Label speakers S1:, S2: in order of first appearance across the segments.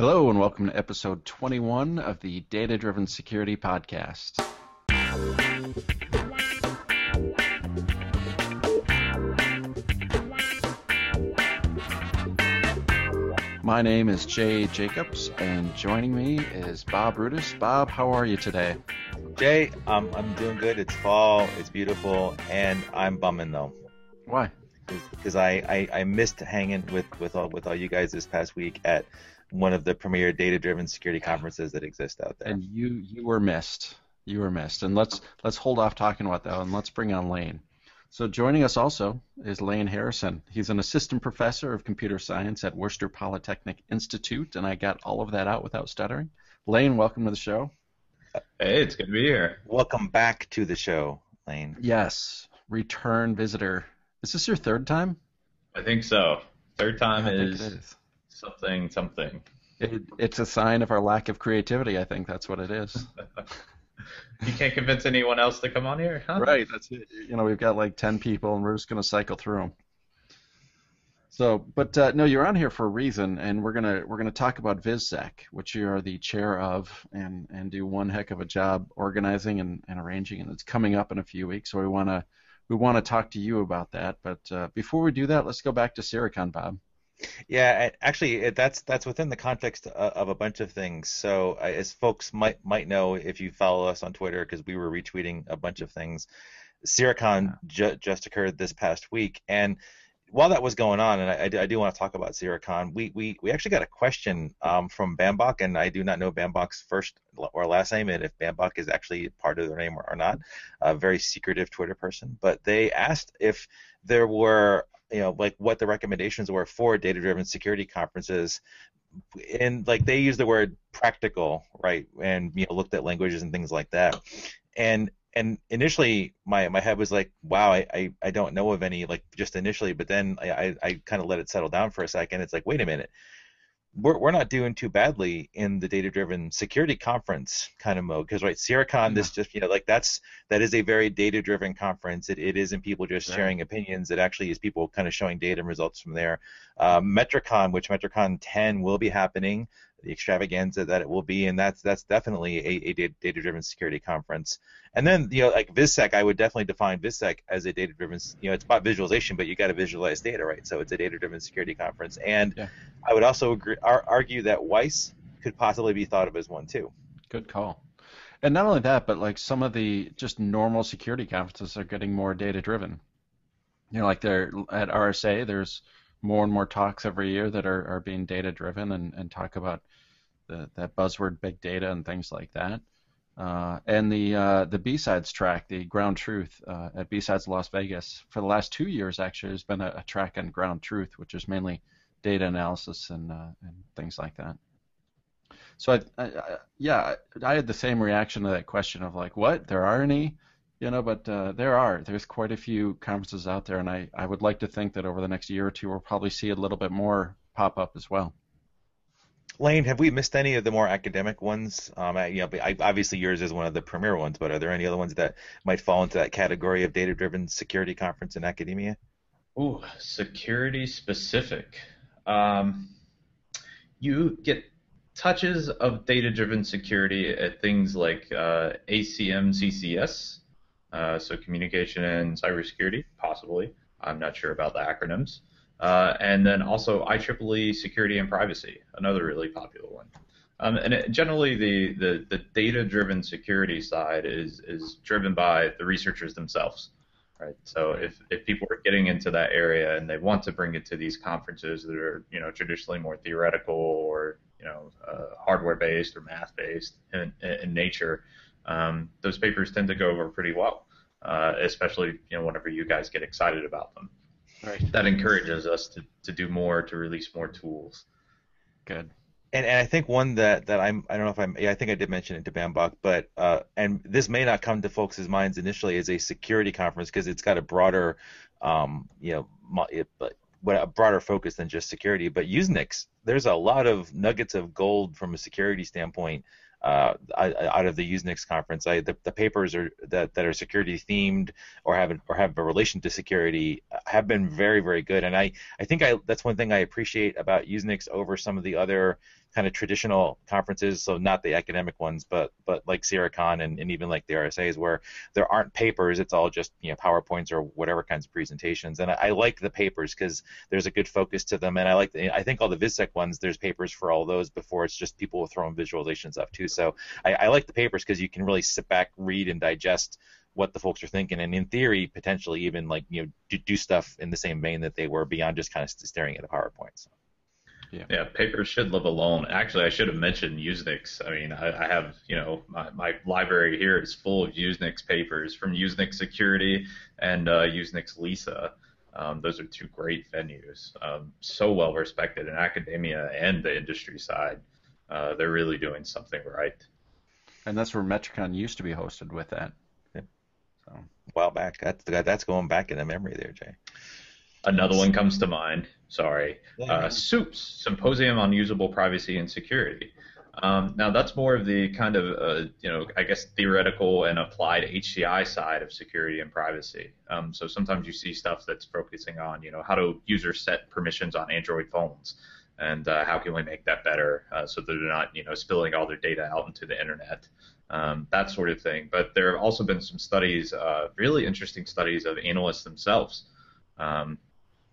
S1: Hello, and welcome to episode 21 of the Data Driven Security Podcast. My name is Jay Jacobs, and joining me is Bob Rudis. Bob, how are you today?
S2: Jay, um, I'm doing good. It's fall, it's beautiful, and I'm bumming though.
S1: Why?
S2: Because I, I, I missed hanging with with all with all you guys this past week at one of the premier data-driven security conferences that exist out there.
S1: And you you were missed. You were missed. And let's let's hold off talking about that and let's bring on Lane. So joining us also is Lane Harrison. He's an assistant professor of computer science at Worcester Polytechnic Institute, and I got all of that out without stuttering. Lane, welcome to the show.
S3: Hey, it's good to be here.
S2: Welcome back to the show, Lane.
S1: Yes, return visitor. Is this your third time?
S3: I think so. Third time
S1: I
S3: is,
S1: think it is.
S3: Something something.
S1: It, it's a sign of our lack of creativity. I think that's what it is.
S3: You can't convince anyone else to come on here, huh?
S1: right. That's it. You know, we've got like ten people, and we're just gonna cycle through them. So, but uh, no, you're on here for a reason, and we're gonna we're gonna talk about VizSec, which you are the chair of, and and do one heck of a job organizing and, and arranging, and it's coming up in a few weeks. So we wanna we wanna talk to you about that. But uh, before we do that, let's go back to SIRAcon, Bob.
S2: Yeah, actually, that's that's within the context of, of a bunch of things. So, uh, as folks might might know if you follow us on Twitter, because we were retweeting a bunch of things, SIRAcon ju- just occurred this past week, and while that was going on, and I, I do, want to talk about SIRAcon, we, we, we actually got a question um, from Bambach, and I do not know Bambach's first or last name, and if Bambach is actually part of their name or, or not, a very secretive Twitter person, but they asked if there were you know like what the recommendations were for data-driven security conferences. And like they use the word practical right and you know looked at languages and things like that. And and initially my my head was like wow i i, I don't know of any like just initially but then i i, I kind of let it settle down for a second. It's like wait a minute. We're, we're not doing too badly in the data driven security conference kind of mode because right SIRAcon this just you know like that's that is a very data driven conference. It, it isn't people just
S1: Right.
S2: sharing opinions. It actually is people kind of showing data and results from there. Um, Metricon which Metricon 10 will be happening the extravaganza that it will be and that's that's definitely a, a data driven security conference and then you know like VizSec I would definitely define VizSec as a data driven you know it's about visualization but you got to visualize data right so it's a data driven security conference and
S1: Yeah.
S2: I would also agree, ar- argue that WEIS could possibly be thought of as one too.
S1: Good call. And not only that, but like some of the just normal security conferences are getting more data driven. You know, like they're at RSA, there's more and more talks every year that are, are being data driven and, and talk about the that buzzword big data and things like that. Uh, and the uh, the B-sides track, the Ground Truth uh, at B-sides Las Vegas, for the last two years actually has been a, a track on Ground Truth, which is mainly data analysis and uh, and things like that. So I, I, I yeah, I had the same reaction to that question of like, what? There are any, you know, but uh, there are. There's quite a few conferences out there, and I, I would like to think that over the next year or two, we'll probably see a little bit more pop up as well.
S2: Lane, have we missed any of the more academic ones? Um, I- you know, I, obviously yours is one of the premier ones, but are there any other ones that might fall into that category of data-driven security conference in academia?
S3: Ooh, security specific. Um, you get touches of data-driven security at things like uh, ACM CCS, uh, so communication and cybersecurity, possibly. I'm not sure about the acronyms. Uh, and then also IEEE security and privacy, another really popular one. Um, and it, generally, the, the, the data-driven security side is is driven by the researchers themselves, right? So if, if people are getting into that area and they want to bring it to these conferences that are you know traditionally more theoretical or you know uh, hardware-based or math-based in, in nature, um, those papers tend to go over pretty well, uh, especially you know whenever you guys get excited about them
S1: Right.
S3: that encourages us to, to do more, to release more tools.
S1: Good.
S2: And, and I think one that, that I'm I don't know if I'm yeah I think I did mention it to Bambach, but uh, and this may not come to folks' minds initially as a security conference because it's got a broader um, you know mo- it, but what a broader focus than just security. But Usenix, there's a lot of nuggets of gold from a security standpoint uh, out of the Usenix conference. I, the, the papers are that, that are security themed or have or have a relation to security have been very very good. And I, I think I that's one thing I appreciate about Usenix over some of the other kind of traditional conferences, so not the academic ones, but but like SIRAcon and, and even like the RSAs where there aren't papers, it's all just you know PowerPoints or whatever kinds of presentations. And I, I like the papers because there's a good focus to them, and I like the, I think all the VizSec ones there's papers for all those before it's just people throwing visualizations up too. So I, I like the papers because you can really sit back, read, and digest what the folks are thinking, and in theory, potentially even like you know do, do stuff in the same vein that they were beyond just kind of staring at a PowerPoint. So.
S3: Yeah. yeah, papers should live alone. Actually, I should have mentioned Usenix. I mean, I, I have, you know, my, my library here is full of Usenix papers from Usenix Security and uh, Usenix Lisa. Um, those are two great venues, um, so well respected in academia and the industry side. Uh, they're really doing something right.
S1: And that's where Metricon used to be hosted with that.
S2: Yeah. So. A while back. That's that's going back in the memory there, Jay.
S3: Another one comes to mind. Sorry. Uh, SOUPS, Symposium on Usable Privacy and Security. Um, now that's more of the kind of uh, you know I guess theoretical and applied HCI side of security and privacy. Um, so sometimes you see stuff that's focusing on you know how do users set permissions on Android phones and uh, how can we make that better uh, so that they're not you know spilling all their data out into the internet. Um, that sort of thing. But there have also been some studies, uh, really interesting studies of analysts themselves.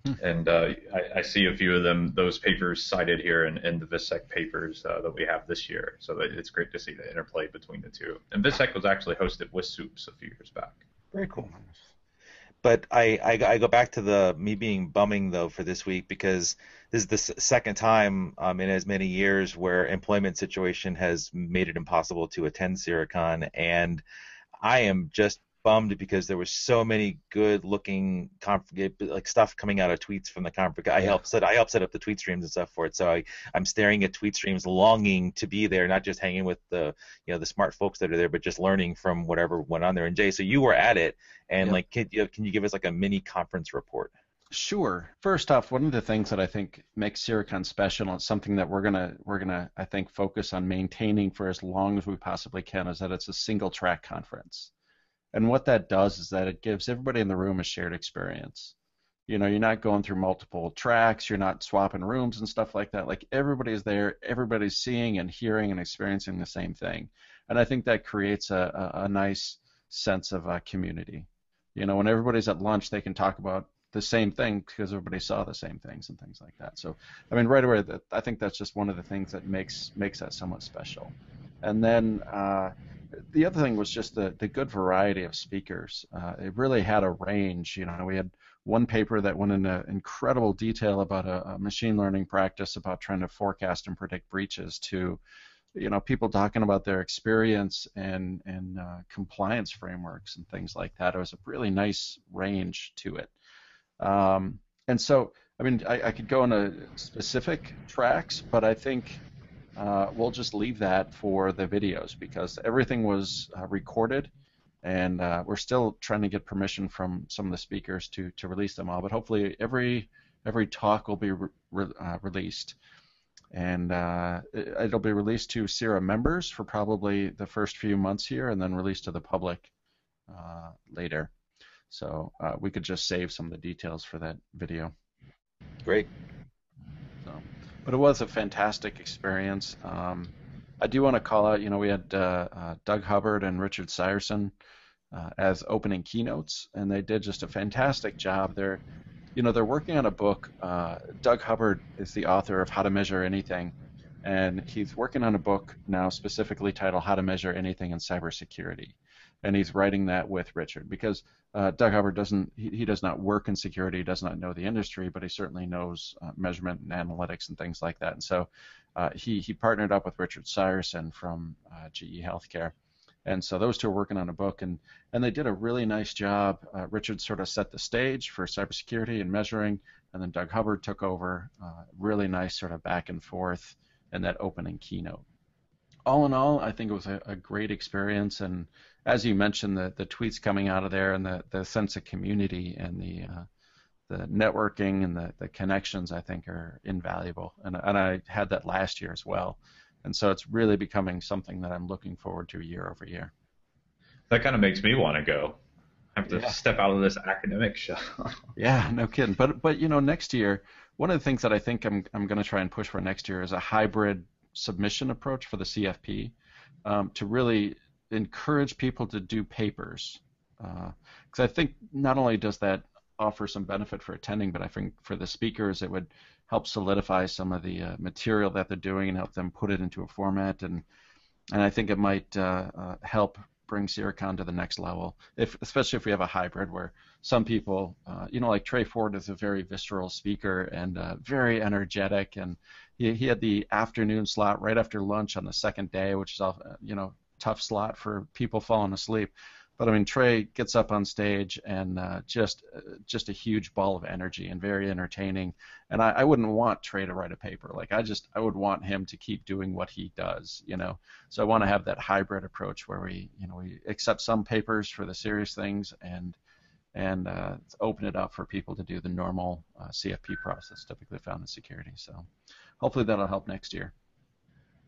S3: Um, and uh, I, I, see a few of them, those papers cited here in, in the VizSec papers uh, that we have this year. So it's great to see the interplay between the two. And VizSec was actually hosted with SOUPS a few years back.
S2: Very cool. But I, I, I, go back to the me being bumming though for this week because this is the second time um, in as many years where employment situation has made it impossible to attend SIRAcon, and I am just bummed because there was so many good looking conf- like stuff coming out of tweets from the conference. I helped set I helped set up the tweet streams and stuff for it. So I I'm staring at tweet streams, longing to be there, not just hanging with the you know the smart folks that are there, but just learning from whatever went on there. And Jay, so you were at it, and like can you, can you give us like a mini conference report?
S1: Sure. First off, one of the things that I think makes SIRAcon special and something that we're gonna we're gonna I think focus on maintaining for as long as we possibly can is that it's a single track conference. And what that does is that it gives everybody in the room a shared experience. You know, you're not going through multiple tracks, you're not swapping rooms and stuff like that. Like everybody's there, everybody's seeing and hearing and experiencing the same thing. And I think that creates a, a, a nice sense of uh, community. You know, when everybody's at lunch, they can talk about the same thing because everybody saw the same things and things like that. So, I mean, right away, I think that's just one of the things that makes makes that somewhat special. And then, uh, the other thing was just the, the good variety of speakers. Uh, it really had a range. You know, we had one paper that went into incredible detail about a, a machine learning practice about trying to forecast and predict breaches to, you know, people talking about their experience and and uh, compliance frameworks and things like that. It was a really nice range to it. Um, and so, I mean, I, I could go into specific tracks, but I think uh, we'll just leave that for the videos because everything was uh, recorded and uh, we're still trying to get permission from some of the speakers to, to release them all. But hopefully every every talk will be re- re- uh, released, and uh, it, will be released to SIRA members for probably the first few months here, and then released to the public uh, later. So we could just save some of the details for that video.
S2: Great
S1: but it was a fantastic experience. Um, I do want to call out, you know, we had uh, uh, Doug Hubbard and Richard Seiersen uh, as opening keynotes, and they did just a fantastic job. They're, you know, they're working on a book. Uh, Doug Hubbard is the author of How to Measure Anything, and he's working on a book now specifically titled How to Measure Anything in Cybersecurity and he's writing that with Richard because uh, Doug Hubbard doesn't he, he, does not work in security, he does not know the industry, but he certainly knows uh, measurement and analytics and things like that. And so uh, he he partnered up with Richard Seiersen from uh, GE Healthcare. And so those two are working on a book, and, and they did a really nice job. Uh, Richard sort of set the stage for cybersecurity and measuring, and then Doug Hubbard took over. Uh, really nice sort of back and forth in that opening keynote all in all, I think it was a, a, great experience. And as you mentioned, the, the tweets coming out of there and the, the sense of community and the uh, the networking and the, the connections, I think, are invaluable. And, and I had that last year as well. And so it's really becoming something that I'm looking forward to year over year.
S3: That kind of makes me want to go. I have to yeah. step out of this academic show.
S1: yeah, no kidding. But but you know, next year, one of the things that I think I'm I'm going to try and push for next year is a hybrid submission approach for the CFP um, to really encourage people to do papers. Because uh, I think not only does that offer some benefit for attending, but I think for the speakers it would help solidify some of the uh, material that they're doing and help them put it into a format and and I think it might uh, uh, help bring SIRAcon to the next level, if especially if we have a hybrid where some people, uh, you know, like Trey Ford is a very visceral speaker and uh, very energetic, and he, he had the afternoon slot right after lunch on the second day, which is, uh, you know, tough slot for people falling asleep. But I mean, Trey gets up on stage and uh, just uh, just a huge ball of energy and very entertaining. And I, I wouldn't want Trey to write a paper. Like I just I would want him to keep doing what he does. You know. So I want to have that hybrid approach where we you know we accept some papers for the serious things and and uh, open it up for people to do the normal uh, CFP process typically found in security. So hopefully that'll help next year.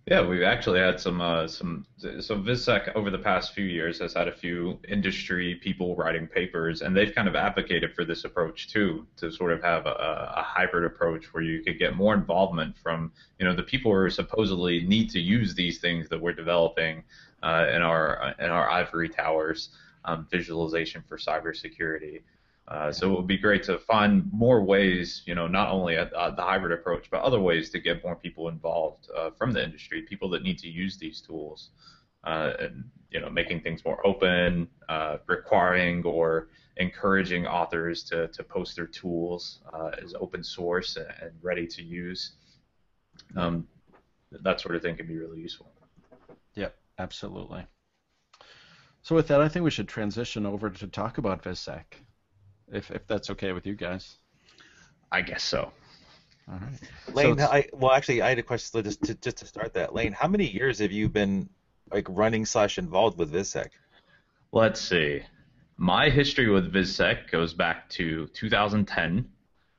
S3: Yeah, we've actually had some uh, some so VizSec over the past few years has had a few industry people writing papers, and they've kind of advocated for this approach too, to sort of have a, a hybrid approach where you could get more involvement from you know the people who supposedly need to use these things that we're developing uh, in our in our ivory towers, um, visualization for cybersecurity. Uh, so it would be great to find more ways, you know, not only at uh, the hybrid approach, but other ways to get more people involved uh, from the industry, people that need to use these tools, uh, and you know, making things more open, uh, requiring or encouraging authors to, to post their tools as open source and ready to use. Um, that sort of thing can be really useful.
S1: Yep, absolutely. So with that, I think we should transition over to talk about VizSec if if that's okay with you guys.
S3: I guess so.
S1: All right.
S2: Lane, so I well actually I had a question just to just to start that. Lane, how many years have you been like running slash involved with VizSec?
S3: Let's see. My history with VizSec goes back to 2010,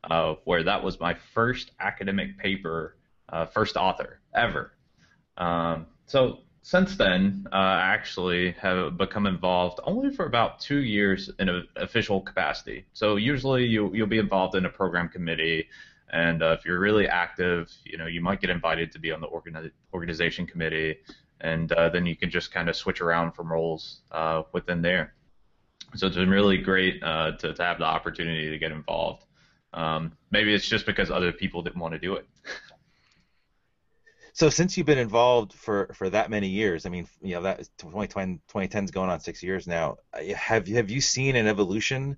S3: uh, where that was my first academic paper, uh, first author ever. Um, so since then, uh, actually have become involved only for about two years in an official capacity. So usually you you'll be involved in a program committee, and uh, if you're really active, you know you might get invited to be on the organi- organization committee, and uh, then you can just kind of switch around from roles uh, within there. So it's been really great uh, to to have the opportunity to get involved. Um, maybe it's just because other people didn't want to do it.
S2: So since you've been involved for, for that many years, I mean, you know, that 2020, 2010's going on six years now. Uh, have have you seen an evolution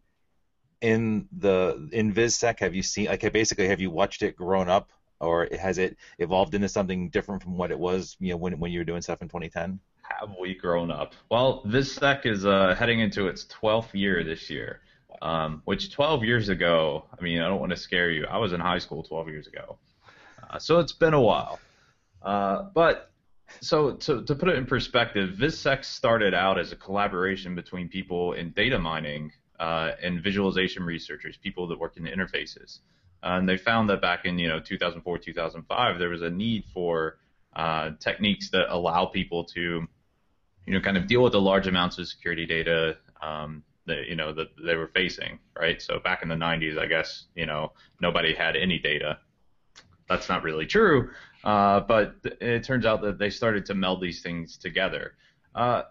S2: in the in VizSec? Have you seen like basically have you watched it grown up, or has it evolved into something different from what it was, you know, when when you were doing stuff in 2010?
S3: Have we grown up? Well, VizSec is uh, heading into its 12th year this year. Um, which 12 years ago, I mean, I don't want to scare you. I was in high school 12 years ago. Uh, so it's been a while. Uh, but so to, to put it in perspective, VizSec started out as a collaboration between people in data mining uh, and visualization researchers, people that work in interfaces. Uh, and they found that back in you know 2004, 2005, there was a need for uh, techniques that allow people to you know kind of deal with the large amounts of security data um, that you know that they were facing, right? So back in the 90s, I guess you know nobody had any data. That's not really true, uh, but it turns out that they started to meld these things together. Uh,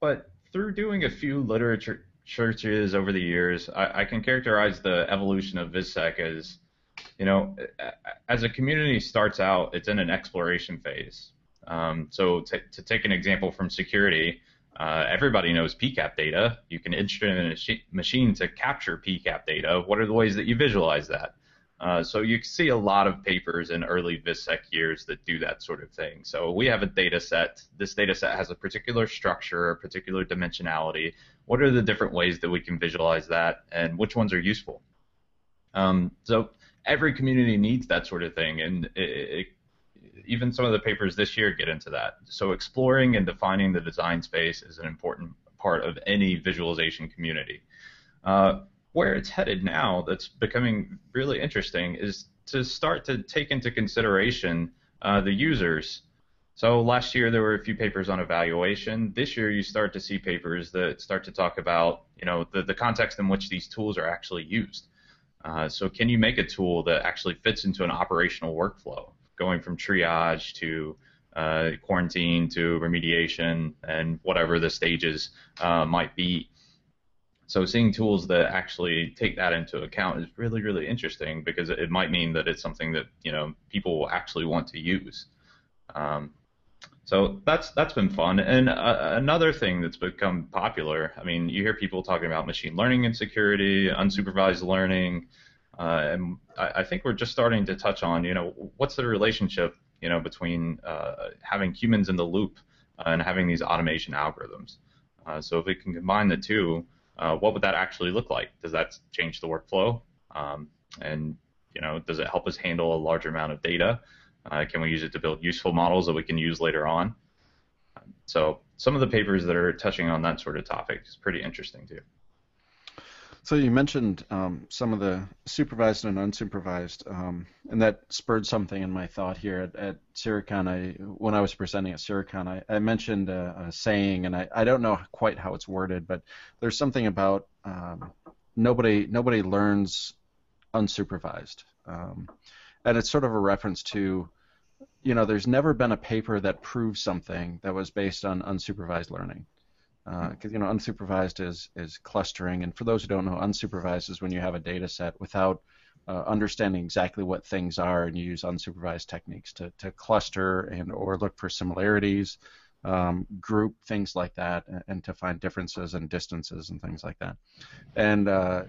S3: but through doing a few literature searches over the years, I, I, can characterize the evolution of VizSec as, you know, as a community starts out, it's in an exploration phase. Um, so t- to take an example from security, uh, everybody knows PCAP data. You can instrument a machine to capture PCAP data. What are the ways that you visualize that? Uh, so you see a lot of papers in early VizSec years that do that sort of thing. So we have a data set. This data set has a particular structure, a particular dimensionality. What are the different ways that we can visualize that, and which ones are useful? Um, so every community needs that sort of thing, and it, it, even some of the papers this year get into that. So exploring and defining the design space is an important part of any visualization community. Uh, where it's headed now that's becoming really interesting is to start to take into consideration uh, the users. So last year there were a few papers on evaluation. This year you start to see papers that start to talk about you know the, the context in which these tools are actually used. Uh, so can you make a tool that actually fits into an operational workflow? going from triage to uh, quarantine to remediation and whatever the stages uh, might be. So seeing tools that actually take that into account is really, really interesting because it might mean that it's something that you know people will actually want to use. Um, so that's that's been fun. And uh, another thing that's become popular. I mean, you hear people talking about machine learning and security, unsupervised learning, uh, and I, I, think we're just starting to touch on, you know, what's the relationship, you know, between uh, having humans in the loop and having these automation algorithms. Uh, so if we can combine the two, uh, what would that actually look like? Does that change the workflow? Um, and you know, does it help us handle a larger amount of data? Uh, can we use it to build useful models that we can use later on? So some of the papers that are touching on that sort of topic is pretty interesting too.
S1: So you mentioned um, some of the supervised and unsupervised, um, and that spurred something in my thought here at, at. I, when I was presenting at SIRAcon, I, I mentioned a, a, saying, and I, I don't know quite how it's worded, but there's something about um, nobody nobody learns unsupervised, um, and it's sort of a reference to, you know, there's never been a paper that proves something that was based on unsupervised learning because uh, you know unsupervised is is clustering, and for those who don't know, unsupervised is when you have a data set without uh, understanding exactly what things are, and you use unsupervised techniques to, to cluster and or look for similarities, um, group things like that, and, and, to find differences and distances and things like that. And uh,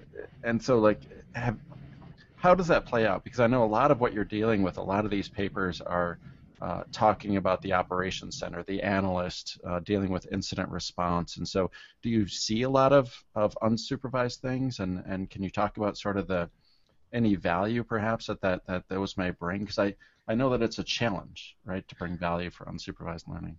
S1: and so like have, how does that play out? Because I know a lot of what you're dealing with, a lot of these papers are uh, talking about the operations center, the analyst uh, dealing with incident response. And so, do you see a lot of, of unsupervised things? And, and can you talk about sort of the any value perhaps that, that, that those may bring? Because I, I know that it's a challenge, right, to bring value for unsupervised learning.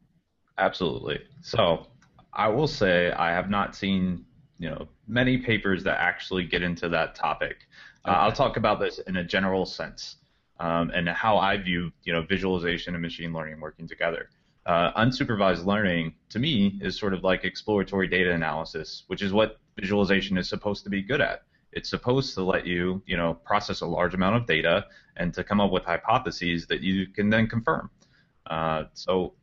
S3: Absolutely. So, I will say I have not seen you know many papers that actually get into that topic. Okay. Uh, I'll talk about this in a general sense um, and how I view you know visualization and machine learning working together. Uh, unsupervised learning to me is sort of like exploratory data analysis, which is what visualization is supposed to be good at. It's supposed to let you, you know, process a large amount of data and to come up with hypotheses that you can then confirm. Uh, so,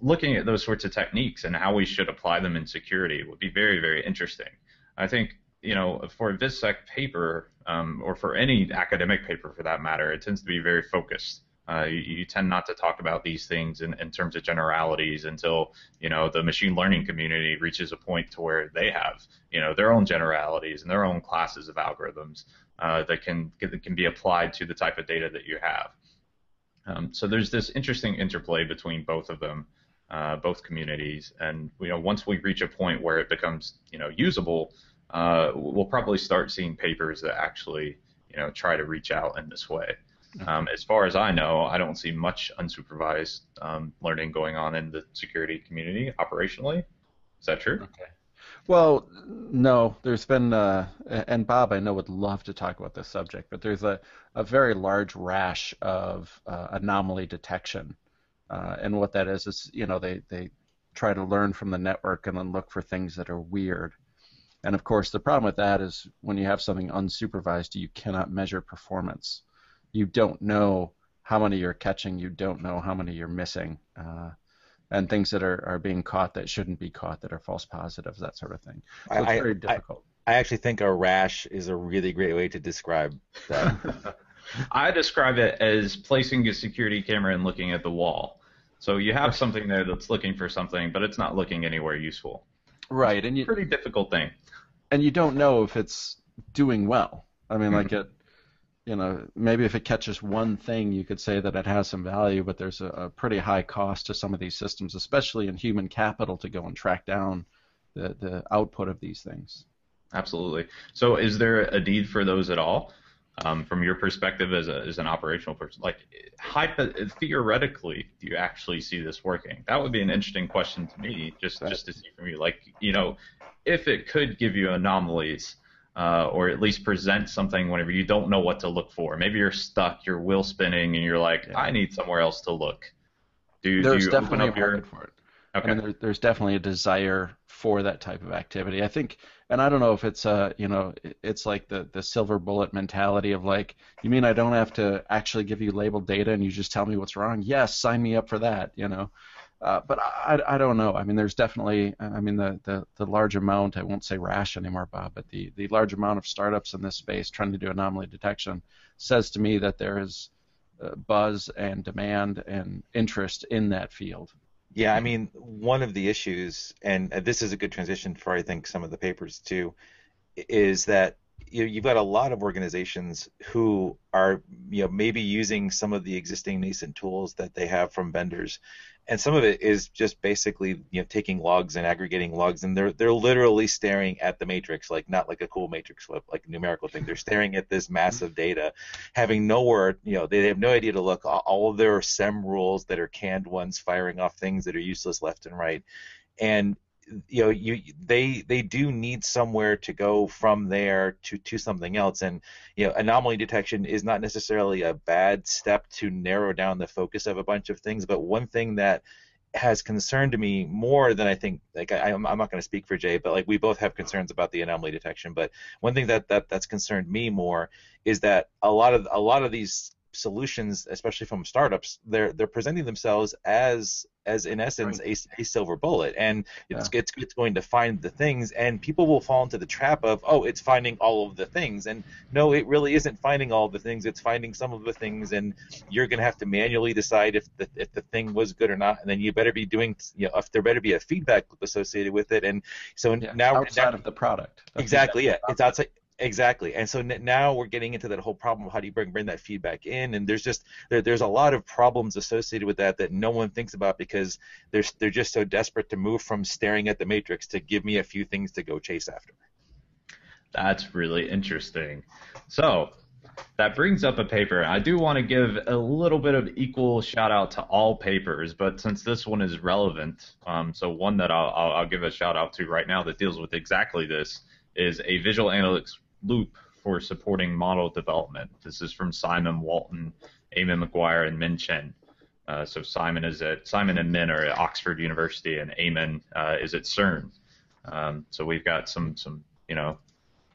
S3: looking at those sorts of techniques and how we should apply them in security would be very, very interesting. I think you know, for a VizSec paper, um, or for any academic paper for that matter, it tends to be very focused. Uh, you, you, tend not to talk about these things in, in, terms of generalities until you know the machine learning community reaches a point to where they have you know their own generalities and their own classes of algorithms uh, that can that can be applied to the type of data that you have. Um, so there's this interesting interplay between both of them, uh, both communities, and you know once we reach a point where it becomes you know usable, uh, we'll probably start seeing papers that actually, you know, try to reach out in this way. Um, as far as I know, I don't see much unsupervised um, learning going on in the security community operationally. Is that true?
S1: Okay. Well, no. There's been, uh, and Bob, I know would love to talk about this subject, but there's a, a very large rash of uh, anomaly detection, uh, and what that is is, you know, they they try to learn from the network and then look for things that are weird. And of course, the problem with that is when you have something unsupervised, you cannot measure performance. You don't know how many you're catching, you don't know how many you're missing, uh, and things that are, are being caught that shouldn't be caught, that are false positives, that sort of thing. So it's I, very difficult.
S2: I, I actually think a rash is a really great way to describe that.
S3: I describe it as placing a security camera and looking at the wall. So you have something there that's looking for something, but it's not looking anywhere useful.
S1: Right, and you
S3: pretty difficult thing.
S1: And you don't know if it's doing well. I mean, like hmm. it, you know, maybe if it catches one thing, you could say that it has some value, but there's a, a pretty high cost to some of these systems, especially in human capital, to go and track down the the output of these things.
S3: Absolutely. So, is there a need for those at all? Um, from your perspective as, a, as an operational person, like hypo- theoretically, do you actually see this working? That would be an interesting question to me, just right. just to see from you. Like, you know, if it could give you anomalies, uh, or at least present something whenever you don't know what to look for. Maybe you're stuck, you're wheel spinning, and you're like, yeah. I need somewhere else to look.
S1: Do, There's do you definitely open up your... for it. Okay. I mean, there, there's definitely a desire for that type of activity. I think, and I don't know if it's uh, you know, it's like the the silver bullet mentality of like, you mean I don't have to actually give you labeled data and you just tell me what's wrong? Yes, sign me up for that. You know. Uh, but I, I don't know. I mean, there's definitely, I mean, the, the, the large amount, I won't say rash anymore, Bob, but the, the large amount of startups in this space trying to do anomaly detection says to me that there is uh, buzz and demand and interest in that field.
S2: Yeah, I mean, one of the issues, and this is a good transition for I think some of the papers too, is that you know, you've got a lot of organizations who are you know maybe using some of the existing nascent tools that they have from vendors. And some of it is just basically you know taking logs and aggregating logs and they're they're literally staring at the matrix like not like a cool matrix flip like a numerical thing. They're staring at this massive data having nowhere you know they have no idea to look. All of their SIEM rules that are canned ones firing off things that are useless left and right. And you know you they they do need somewhere to go from there to to something else and you know anomaly detection is not necessarily a bad step to narrow down the focus of a bunch of things but one thing that has concerned me more than I think. Like I, am I'm not going to speak for Jay, but like we both have concerns about the anomaly detection. But one thing that, that that's concerned me more is that a lot of a lot of these solutions, especially from startups, they're they're presenting themselves as as in essence a, a silver bullet, and it's, yeah. it's it's going to find the things, and people will fall into the trap of oh, it's finding all of the things, and no, it really isn't finding all the things. It's finding some of the things, and you're going to have to manually decide if the if the thing was good or not, and then you better be doing you know if there better be a feedback loop associated with it, and so yeah, now
S1: outside
S2: now,
S1: of the product.
S2: Exactly, yeah, it's outside Exactly, and so n- now we're getting into that whole problem of how do you bring bring that feedback in, and there's just there, there's a lot of problems associated with that that no one thinks about because they're they're just so desperate to move from staring at the matrix to give me a few things to go chase after.
S3: That's really interesting. So that brings up a paper. I do want to give a little bit of equal shout out to all papers, but since this one is relevant, um, so one that I'll, I'll, I'll give a shout out to right now that deals with exactly this is a visual analytics loop for supporting model development. This is from Simon Walton, Eamonn Maguire, and Min Chen. Uh, so Simon is at Simon and Min are at Oxford University, and Eamonn uh, is at CERN. Um, so we've got some some you know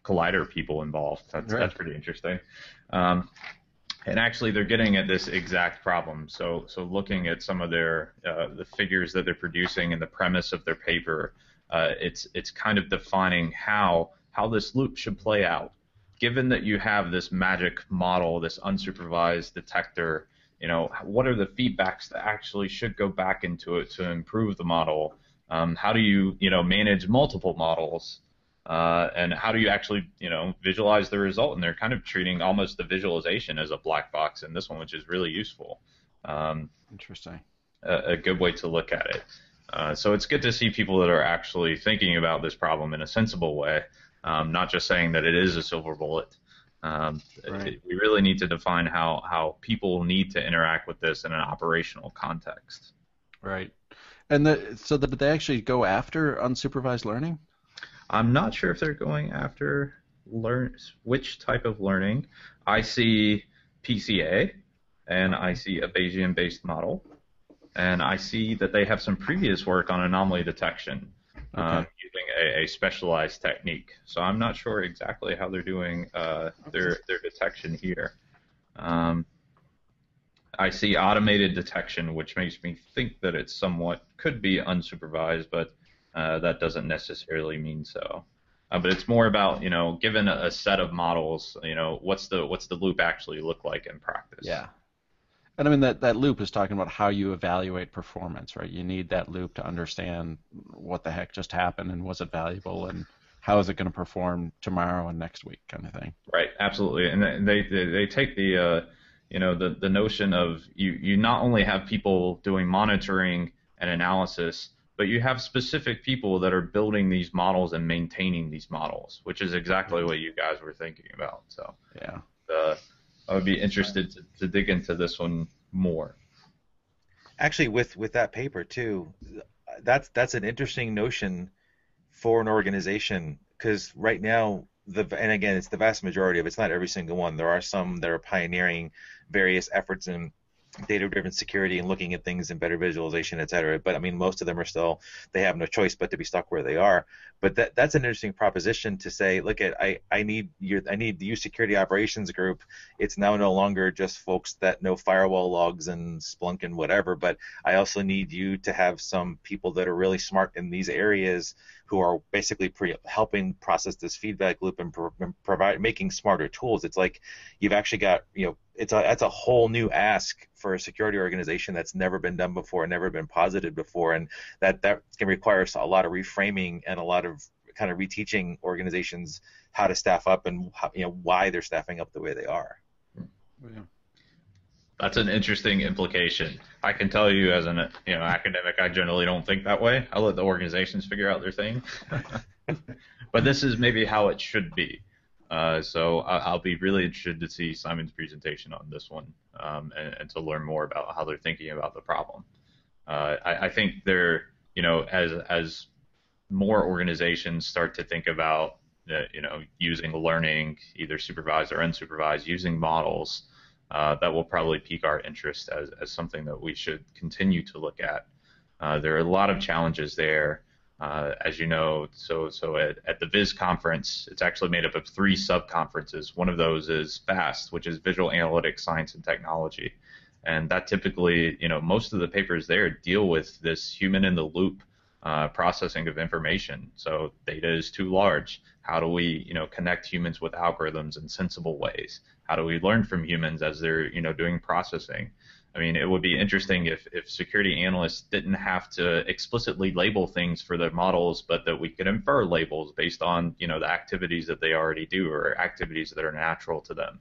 S3: collider people involved. That's right. that's pretty interesting. Um, and actually, they're getting at this exact problem. So so looking at some of their uh, the figures that they're producing and the premise of their paper, uh, it's it's kind of defining how how this loop should play out. Given that you have this magic model, this unsupervised detector, you know, what are the feedbacks that actually should go back into it to improve the model? Um, how do you, you know, manage multiple models? Uh, and how do you actually, you know, visualize the result? And they're kind of treating almost the visualization as a black box in this one, which is really useful.
S1: Um, Interesting.
S3: A, a, good way to look at it. Uh, so it's good to see people that are actually thinking about this problem in a sensible way um, not just saying that it is a silver bullet. Um, right. we really need to define how, how people need to interact with this in an operational context.
S1: Right. And the, so did they actually go after unsupervised learning?
S3: I'm not sure if they're going after learn which type of learning. I see PCA, and I see a Bayesian-based model, and I see that they have some previous work on anomaly detection. Okay. Uh, using a, a, specialized technique. So I'm not sure exactly how they're doing uh, their their detection here. Um, I see automated detection, which makes me think that it somewhat could be unsupervised, but uh, that doesn't necessarily mean so. Uh, but it's more about you know, given a, a, set of models, you know, what's the what's the loop actually look like in practice?
S1: Yeah. And I mean that that loop is talking about how you evaluate performance, right? You need that loop to understand what the heck just happened and was it valuable and how is it going to perform tomorrow and next week, kind of thing.
S3: Right, absolutely. And they they, they take the uh, you know the the notion of you you not only have people doing monitoring and analysis, but you have specific people that are building these models and maintaining these models, which is exactly what you guys were thinking about. So
S1: yeah.
S3: Uh, I would be interested to, to dig into this one more.
S2: Actually, with with that paper too, that's that's an interesting notion for an organization because right now the and again it's the vast majority of it's not every single one. There are some that are pioneering various efforts in data-driven security and looking at things in better visualization, et cetera. But I mean, most of them are still they have no choice but to be stuck where they are. But that that's an interesting proposition to say. Look at I I need your I need the U security operations group. It's now no longer just folks that know firewall logs and Splunk and whatever, but I also need you to have some people that are really smart in these areas who are basically pre- helping process this feedback loop and, pro- provide making smarter tools. It's like you've actually got you know it's a that's a whole new ask for a security organization that's never been done before, never been posited before, and that that can require a lot of reframing and a lot of kind of reteaching organizations how to staff up and how, you know why they're staffing up the way they are.
S3: Yeah. That's an interesting implication. I can tell you, as an you know academic, I generally don't think that way. I let the organizations figure out their thing. but this is maybe how it should be. Uh, so I'll be really interested to see Simon's presentation on this one um, and, and, to learn more about how they're thinking about the problem. Uh, I, I, think they're, you know, as as more organizations start to think about, uh, you know, using learning, either supervised or unsupervised, using models, uh, that will probably pique our interest as, as something that we should continue to look at. Uh, there are a lot of challenges there. Uh, as you know, so so at, at the Viz conference, it's actually made up of three sub conferences. One of those is VAST, which is Visual Analytics, Science, and Technology, and that typically, you know, most of the papers there deal with this human in the loop uh, processing of information. So data is too large. How do we, you know, connect humans with algorithms in sensible ways? How do we learn from humans as they're, you know, doing processing? I mean, it would be interesting if, if security analysts didn't have to explicitly label things for their models, but that we could infer labels based on, you know, the activities that they already do or activities that are natural to them.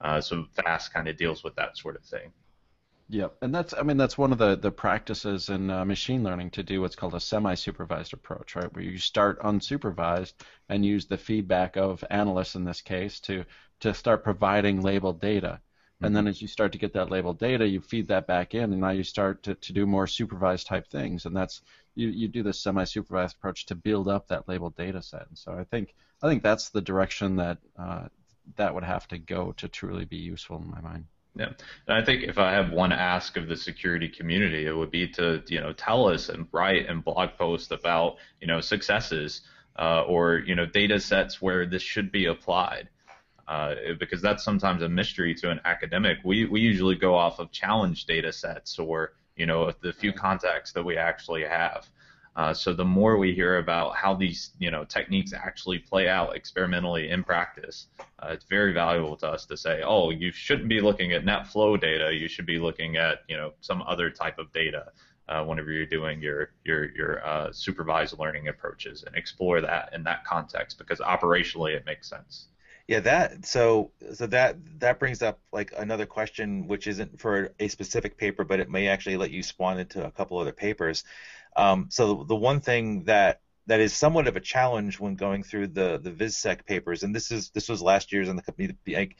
S3: Uh, so VAST kind of deals with that sort of thing.
S1: Yep, and that's I mean that's one of the the practices in uh, machine learning to do what's called a semi-supervised approach, right? Where you start unsupervised and use the feedback of analysts in this case to to start providing labeled data. And then mm-hmm. as you start to get that labeled data, you feed that back in, and now you start to, to do more supervised type things. And that's you, you do this semi-supervised approach to build up that labeled data set. And so I think I think that's the direction that uh, that would have to go to truly be useful in my mind.
S3: Yeah, and I think if I have one ask of the security community, it would be to you know tell us and write and blog post about you know successes uh, or you know data sets where this should be applied uh, because that's sometimes a mystery to an academic. We we usually go off of challenge data sets or you know the few contacts that we actually have. Uh, so the more we hear about how these you know techniques actually play out experimentally in practice, uh, it's very valuable to us to say, oh, you shouldn't be looking at net flow data. You should be looking at you know some other type of data uh, whenever you're doing your your your uh, supervised learning approaches and explore that in that context because operationally it makes sense.
S2: Yeah, that so so that that brings up like another question, which isn't for a specific paper, but it may actually let you spawn into a couple other papers. Um, so the one thing that that is somewhat of a challenge when going through the the VizSec papers, and this is this was last year's, and the like,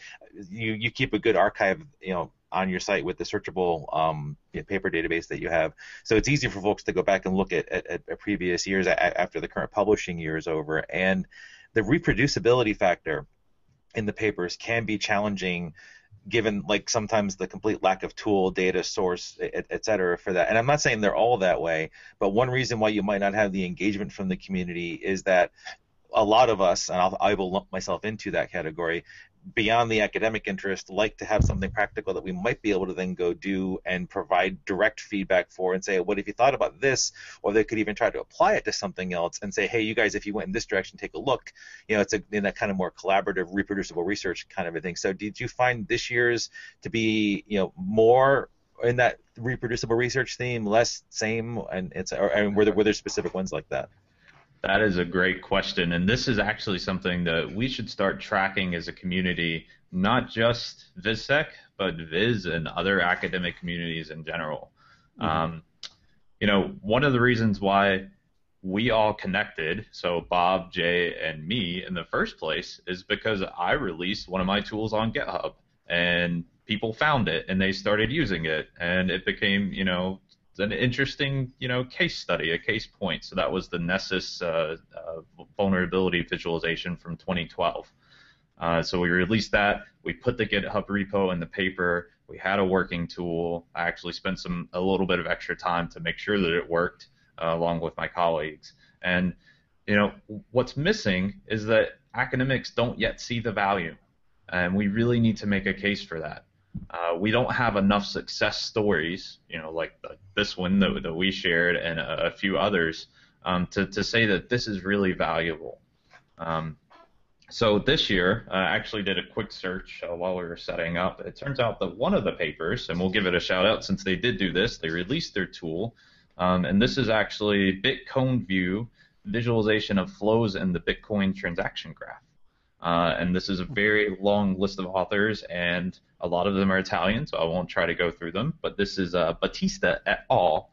S2: you you keep a good archive, you know, on your site with the searchable um, paper database that you have. So it's easy for folks to go back and look at, at, at previous years after the current publishing year is over. And the reproducibility factor in the papers can be challenging given like sometimes the complete lack of tool data source et, et, cetera for that. And i'm not saying they're all that way but one reason why you might not have the engagement from the community is that a lot of us and I'll, i will lump myself into that category beyond the academic interest like to have something practical that we might be able to then go do and provide direct feedback for and say what if you thought about this? Or they could even try to apply it to something else and say hey you guys if you went in this direction take a look. You know it's a, in that kind of more collaborative reproducible research kind of a thing. So did you find this year's to be you know more in that reproducible research theme less same and it's or, and were there, were there specific ones like that
S3: that is a great question. And this is actually something that we should start tracking as a community, not just VizSec, but Viz and other academic communities in general. Mm-hmm. Um, you know, one of the reasons why we all connected, so Bob, Jay, and me in the first place, is because I released one of my tools on GitHub and people found it and they started using it and it became, you know, an interesting, you know, case study, a case point. So that was the Nessus uh, uh, vulnerability visualization from 2012. Uh, so we released that. We put the GitHub repo in the paper. We had a working tool. I actually spent some a little bit of extra time to make sure that it worked uh, along with my colleagues. And you know what's missing is that academics don't yet see the value, and we really need to make a case for that. Uh, we don't have enough success stories, you know, like the, this one that, that, we shared and a, a few others, um, to, to say that this is really valuable. Um, so this year, I actually did a quick search uh, while we were setting up. It turns out that one of the papers, and we'll give it a shout out since they did do this, they released their tool, um, and this is actually BitConeView visualization of flows in the Bitcoin transaction graph. Uh, and this is a very long list of authors, and a lot of them are Italian, so I won't try to go through them. But this is uh, Battista et al.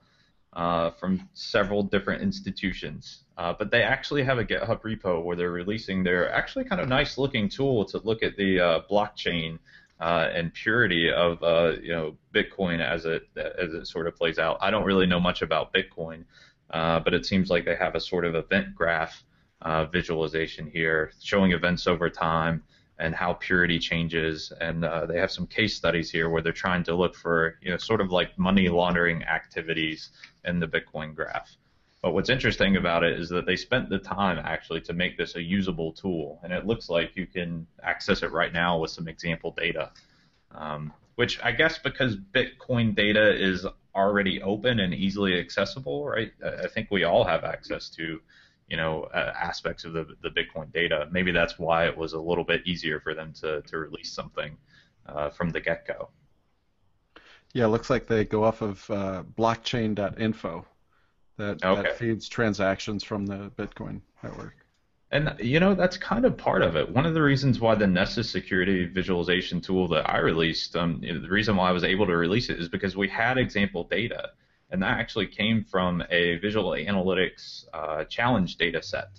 S3: Uh, from several different institutions. Uh, but they actually have a GitHub repo where they're releasing their actually kind of nice looking tool to look at the uh, blockchain uh, and purity of you know Bitcoin as it as it sort of plays out. I don't really know much about Bitcoin, but it seems like they have a sort of event graph uh, visualization here, showing events over time and how purity changes. And uh, they have some case studies here where they're trying to look for, you know, sort of like money laundering activities in the Bitcoin graph. But what's interesting about it is that they spent the time actually to make this a usable tool, and it looks like you can access it right now with some example data. Um, which I guess because Bitcoin data is already open and easily accessible, right? I think we all have access to you know uh, aspects of the the Bitcoin data. Maybe that's why it was a little bit easier for them to to release something uh, from the get go.
S1: Yeah, it looks like they go off of uh, blockchain.info that, okay. that feeds transactions from the Bitcoin network.
S3: And you know that's kind of part of it. One of the reasons why the Nessus security visualization tool that I released, um, the reason why I was able to release it is because we had example data and that actually came from a visual analytics uh, challenge data set.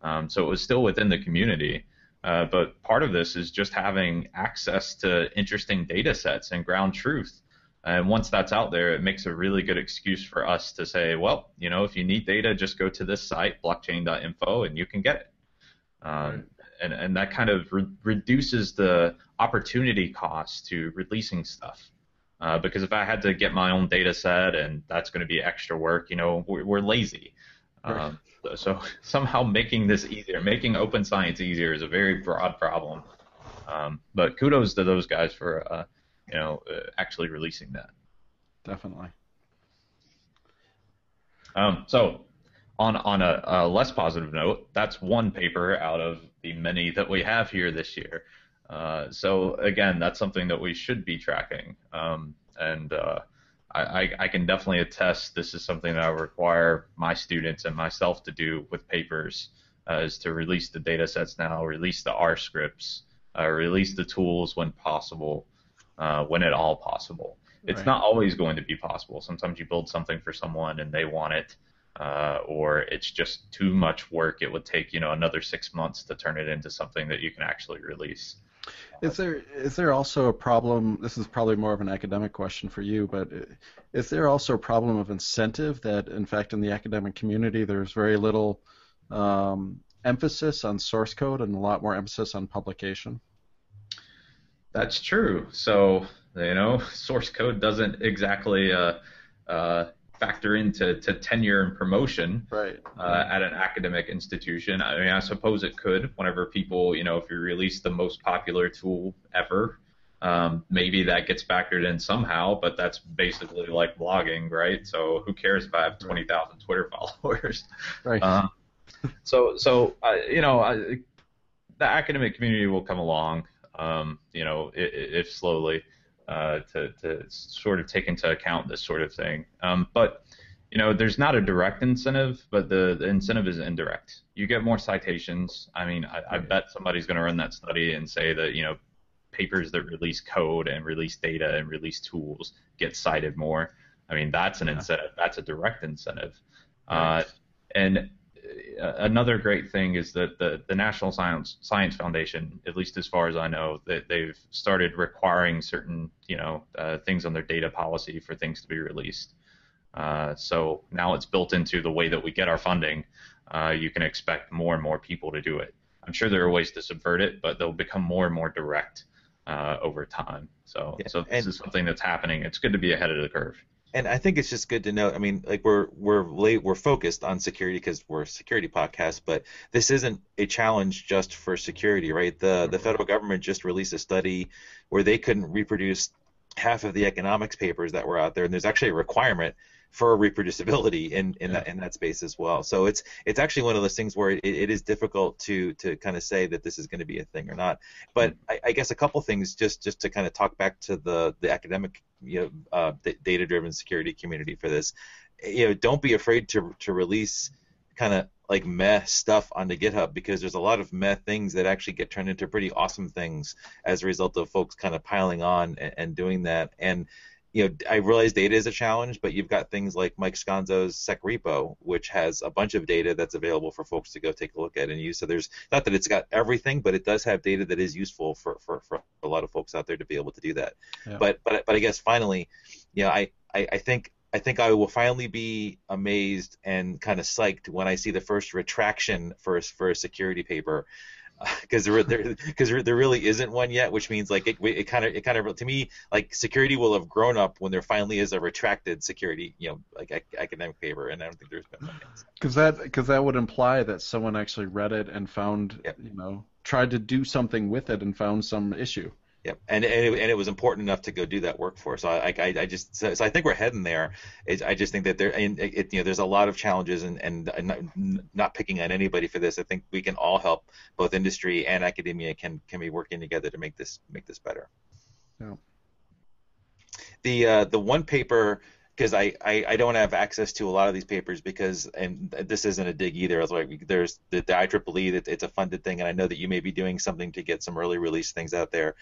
S3: Um, so it was still within the community, uh, but part of this is just having access to interesting data sets and ground truth. And once that's out there, it makes a really good excuse for us to say, well, you know, if you need data, just go to this site, blockchain.info, and you can get it. Um, and, and that kind of re- reduces the opportunity cost to releasing stuff. Uh, because if I had to get my own data set and that's going to be extra work, you know, we're, we're lazy. Um, so somehow making this easier, making open science easier is a very broad problem. Um, but kudos to those guys for, uh, you know, uh, actually releasing that.
S1: Definitely.
S3: Um, so on on a, a, less positive note, that's one paper out of the many that we have here this year. Uh, so again, that's something that we should be tracking, um, and uh, I, I, can definitely attest this is something that I require my students and myself to do with papers, uh, is to release the data sets now, release the R scripts, uh, release the tools when possible, uh, when at all possible. It's right. not always going to be possible. Sometimes you build something for someone and they want it. Uh, or it's just too much work. It would take you know another six months to turn it into something that you can actually release.
S1: Is there is there also a problem? This is probably more of an academic question for you, but is there also a problem of incentive that, in fact, in the academic community, there's very little um, emphasis on source code and a lot more emphasis on publication?
S3: That's true. So you know, source code doesn't exactly uh, uh, factor into to tenure and promotion
S1: right.
S3: uh, at an academic institution. I mean, I suppose it could. Whenever people, you know, if you release the most popular tool ever, um, maybe that gets factored in somehow. But that's basically like blogging, right? So who cares if I have twenty thousand Twitter followers?
S1: Right. Uh,
S3: so so uh, you know, I, the academic community will come along. Um, you know, if, if slowly uh, to, to sort of take into account this sort of thing. Um, but you know, there's not a direct incentive, but the, the incentive is indirect. You get more citations. I mean, I, I bet somebody's going to run that study and say that you know, papers that release code and release data and release tools get cited more. I mean, that's an incentive. That's a direct incentive. Right. Uh, and another great thing is that the, the National Science Science Foundation, at least as far as I know, that they've started requiring certain you know uh, things on their data policy for things to be released. Uh, so now it's built into the way that we get our funding. Uh, you can expect more and more people to do it. I'm sure there are ways to subvert it, but they'll become more and more direct uh, over time. So
S2: Yeah,
S3: so this is something that's happening. It's good to be ahead of the curve.
S2: And I think it's just good to note. I mean, like we're we're late, we're focused on security because we're a security podcast, but this isn't a challenge just for security, right? The the mm-hmm. federal government just released a study where they couldn't reproduce half of the economics papers that were out there, and there's actually a requirement for reproducibility in in
S1: Yeah.
S2: that in that space as well. So it's it's actually one of those things where it, it is difficult to to kind of say that this is going to be a thing or not. But I, I guess a couple things just just to kind of talk back to the the academic you know uh, data driven security community for this. You know, don't be afraid to to release kind of like meh stuff onto GitHub because there's a lot of meh things that actually get turned into pretty awesome things as a result of folks kind of piling on and, and doing that. And you know, I realize data is a challenge, but you've got things like Mike Sconzo's SecRepo, which has a bunch of data that's available for folks to go take a look at and use. So there's not that it's got everything, but it does have data that is useful for, for, for a lot of folks out there to be able to do that.
S1: Yeah.
S2: But but but I guess finally, you know, I, I, I think I think I will finally be amazed and kind of psyched when I see the first retraction for a, for a security paper. Because there, because there, there really isn't one yet, which means like it, it kind of, it kind of, to me, like security will have grown up when there finally is a retracted security, you know, like academic paper, and I don't think there's been one.
S1: Because that because that would imply that someone actually read it and found
S2: Yep.
S1: you know tried to do something with it and found some issue.
S2: Yep, and and it, and it was important enough to go do that work for. So I I, I just so, so I think we're heading there. It's, I just think that there and it, you know there's a lot of challenges and and not, not picking on anybody for this. I think we can all help. Both industry and academia can can be working together to make this make this better.
S1: Yeah.
S2: The uh, the one paper because I, I, I don't have access to a lot of these papers because and this isn't a dig either. I was like, there's the, the IEEE that it's a funded thing, and I know that you may be doing something to get some early release things out there.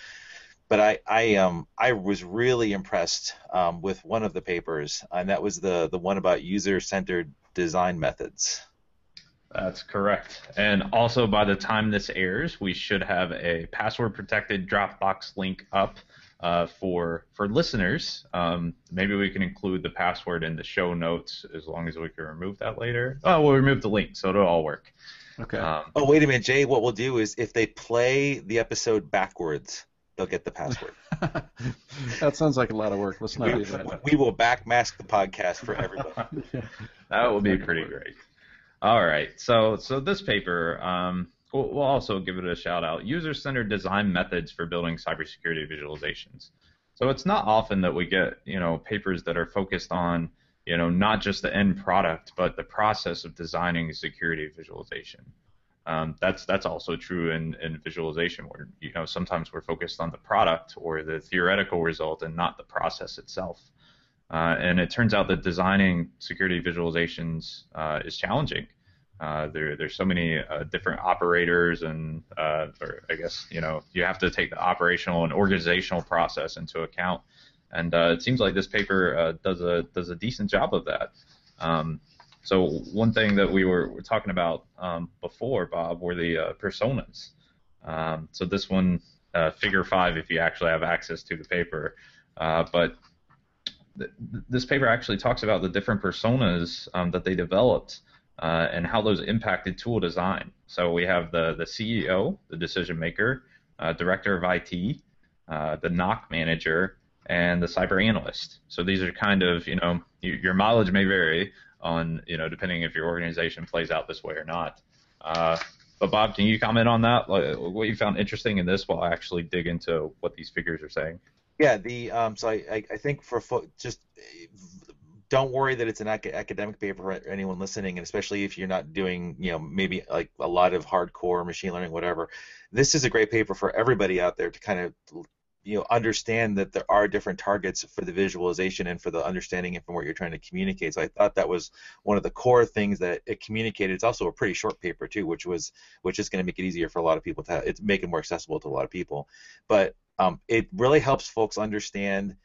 S2: But I I um I was really impressed um, with one of the papers, and that was the the one about user centered design methods.
S3: That's correct. And also, by the time this airs, we should have a password protected Dropbox link up uh, for for listeners. Um, maybe we can include the password in the show notes as long as we can remove that later. Oh, we'll remove the link, so it'll all work.
S1: Okay.
S3: Um,
S2: Oh wait a minute, Jay. What we'll do is if they play the episode backwards, they'll get the password.
S1: that sounds like a lot of work. Let's not
S2: we,
S1: do that.
S2: we will backmask the podcast for everybody.
S3: That would be pretty great. All right, so so this paper, um, we'll, we'll also give it a shout out. User-centered design methods for building cybersecurity visualizations. So it's not often that we get you know papers that are focused on you know not just the end product but the process of designing a security visualization. Um, that's that's also true in, in visualization where you know sometimes we're focused on the product or the theoretical result and not the process itself. Uh, and it turns out that designing security visualizations uh, is challenging. Uh, there, there's so many uh, different operators, and uh, or I guess you know you have to take the operational and organizational process into account. And uh, it seems like this paper does a does a decent job of that. Um, so one thing that we were, were talking about um, before, Bob, were the uh, personas. Um, so this one, uh, Figure Five, if you actually have access to the paper, uh, but th- this paper actually talks about the different personas um, that they developed uh, and how those impacted tool design. So we have the the CEO, the decision maker, uh, director of IT, uh, the NOC manager, and the cyber analyst. So these are kind of you know you, your mileage may vary on you know depending if your organization plays out this way or not. Uh, but Bob, can you comment on that? Like, what you found interesting in this while I actually dig into what these figures are saying?
S2: Yeah, the um, so I, I, think for fo- just don't worry that it's an ac- academic paper for anyone listening, and especially if you're not doing you know maybe like a lot of hardcore machine learning whatever. This is a great paper for everybody out there to kind of you know understand that there are different targets for the visualization and for the understanding and from what you're trying to communicate. So I thought that was one of the core things that it communicated. It's also a pretty short paper too, which was which is going to make it easier for a lot of people to it's make it more accessible to a lot of people. But um, it really helps folks understand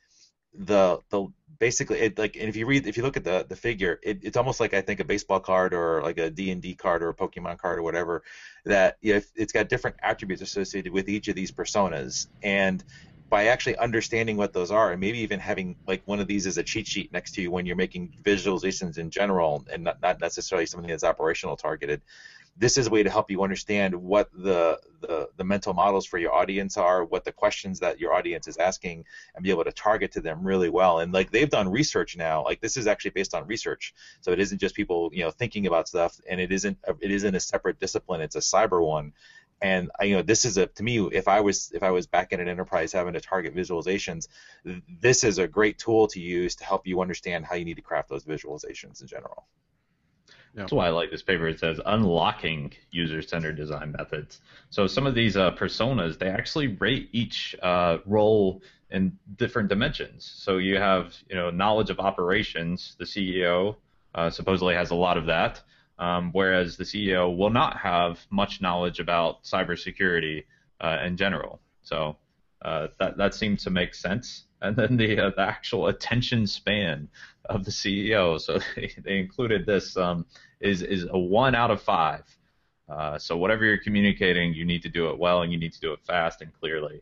S2: the the basically it like and if you read if you look at the the figure it, it's almost like I think a baseball card or like a D and D card or a Pokemon card or whatever that if it's got different attributes associated with each of these personas. And by actually understanding what those are and maybe even having like one of these as a cheat sheet next to you when you're making visualizations in general and not, not necessarily something that's operational targeted this is a way to help you understand what the, the the mental models for your audience are, what the questions that your audience is asking, and be able to target to them really well. And like they've done research now, like this is actually based on research, so it isn't just people you know thinking about stuff, and it isn't it isn't a separate discipline. It's a cyber one and you know this is a to me if i was if i was back in an enterprise having to target visualizations this is a great tool to use to help you understand how you need to craft those visualizations in general
S3: That's why I like this paper. It says unlocking user-centered design methods. So some of these uh, personas, they actually rate each uh, role in different dimensions. So you have, you know, knowledge of operations. The CEO uh, supposedly has a lot of that um, whereas the CEO will not have much knowledge about cybersecurity uh, in general. So uh, that that seems to make sense. And then the uh, the actual attention span of the CEO. So they, they included this um, is is a one out of five. Uh, so whatever you're communicating, you need to do it well and you need to do it fast and clearly.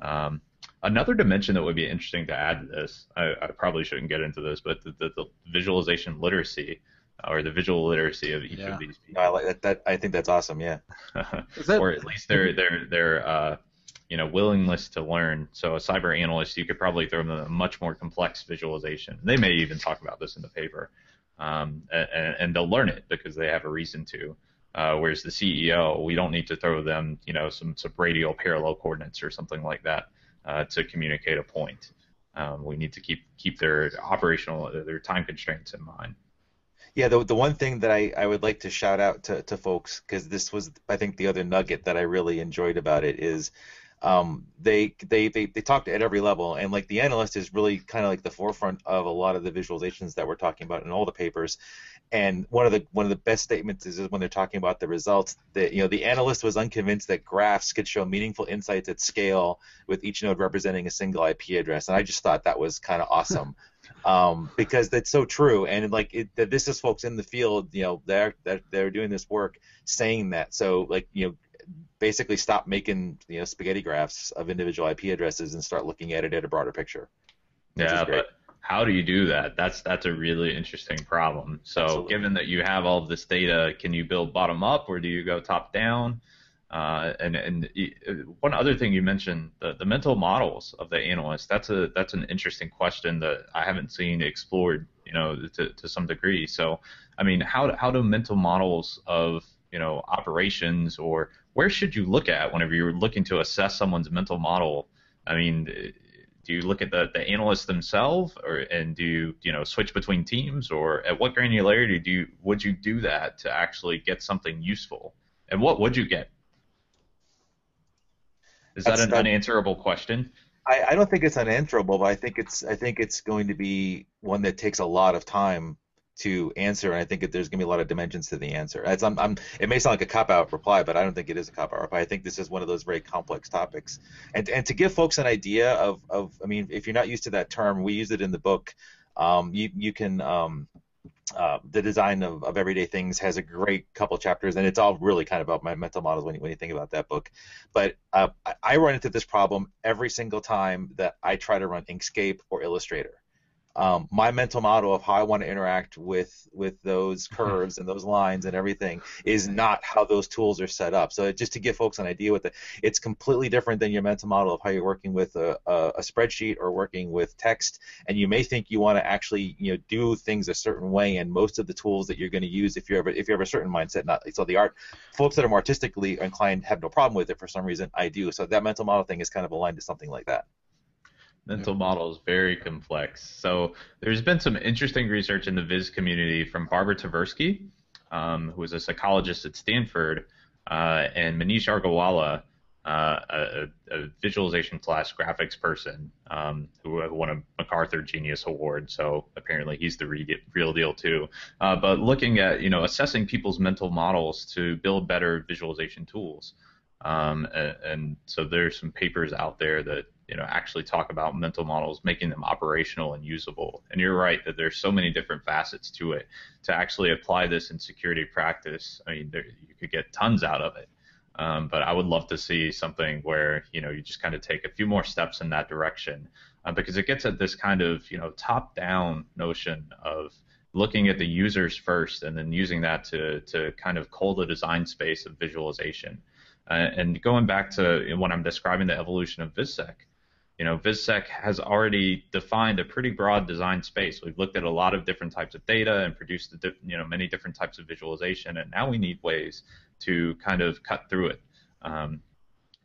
S3: Um, another dimension that would be interesting to add to this, I, I probably shouldn't get into this, but the, the, the visualization literacy or the visual literacy of each yeah. of these people.
S2: I like that, that. I think that's awesome. Yeah.
S3: that... or at least their their their uh, you know willingness to learn. So a cyber analyst, you could probably throw them a much more complex visualization. They may even talk about this in the paper, um, and, and they'll learn it because they have a reason to. Uh, whereas the CEO, we don't need to throw them, you know, some, some radial parallel coordinates or something like that uh, to communicate a point. Um, we need to keep keep their operational their time constraints in mind.
S2: Yeah, the the one thing that I, I would like to shout out to, to folks because this was I think the other nugget that I really enjoyed about it is um, they, they they they talked at every level and like the analyst is really kind of like the forefront of a lot of the visualizations that we're talking about in all the papers and one of the one of the best statements is, when they're talking about the results that you know the analyst was unconvinced that graphs could show meaningful insights at scale with each node representing a single IP address and I just thought that was kind of awesome um, because that's so true. And like it, this is folks in the field, you know, they're, they're they're doing this work saying that. So like you know, basically stop making you know spaghetti graphs of individual IP addresses and start looking at it at a broader picture.
S3: Yeah, but how do you do that? That's that's a really interesting problem. So Absolutely. given that you have all of this data, can you build bottom up or do you go top down? Uh, and and one other thing you mentioned the, the mental models of the analyst that's a that's an interesting question that I haven't seen explored you know to, to some degree so I mean how how do mental models of you know operations or where should you look at whenever you're looking to assess someone's mental model? I mean do you look at the, the analysts themselves or and do you you know switch between teams or at what granularity do you would you do that to actually get something useful? And what would you get? Is that an that, unanswerable question?
S2: I, I don't think it's unanswerable, but I think it's I think it's going to be one that takes a lot of time to answer, and I think that there's going to be a lot of dimensions to the answer. I'm, I'm, it may sound like a cop out reply, but I don't think it is a cop out reply. I think this is one of those very complex topics. And and to give folks an idea of, of I mean, if you're not used to that term, we use it in the book. Um, you you can um, uh, the design of, of everyday things has a great couple chapters, and it's all really kind of about my mental models when you, when you think about that book. But uh, I run into this problem every single time that I try to run Inkscape or Illustrator um, my mental model of how I want to interact with with those mm-hmm. curves and those lines and everything is not how those tools are set up. So just to give folks an idea with it, it's completely different than your mental model of how you're working with a, a, a spreadsheet or working with text. And you may think you want to actually you know do things a certain way, and most of the tools that you're going to use if you a, if you have a certain mindset, not so the art folks that are more artistically inclined have no problem with it for some reason. I do. So that mental model thing is kind of aligned to something like that
S3: mental model is very complex. So there's been some interesting research in the Viz community from Barbara Tversky, um, who is a psychologist at Stanford, uh, and Maneesh Agrawala, uh, a, a, visualization class graphics person um, who won a MacArthur Genius Award. So apparently he's the re- real deal too. Uh, but looking at you know assessing people's mental models to build better visualization tools. Um, and, and, so there's some papers out there that you know actually talk about mental models making them operational and usable. And you're right that there's so many different facets to it. To actually apply this in security practice i mean there, you could get tons out of it. Um, but i would love to see something where you know you just kind of take a few more steps in that direction. Uh, because it gets at this kind of you know top down notion of looking at the users first and then using that to to kind of cull the design space of visualization. Uh, and going back to when I'm describing the evolution of VizSec, you know, VizSec has already defined a pretty broad design space. We've looked at a lot of different types of data and produced, you know, many different types of visualization, and now we need ways to kind of cut through it um,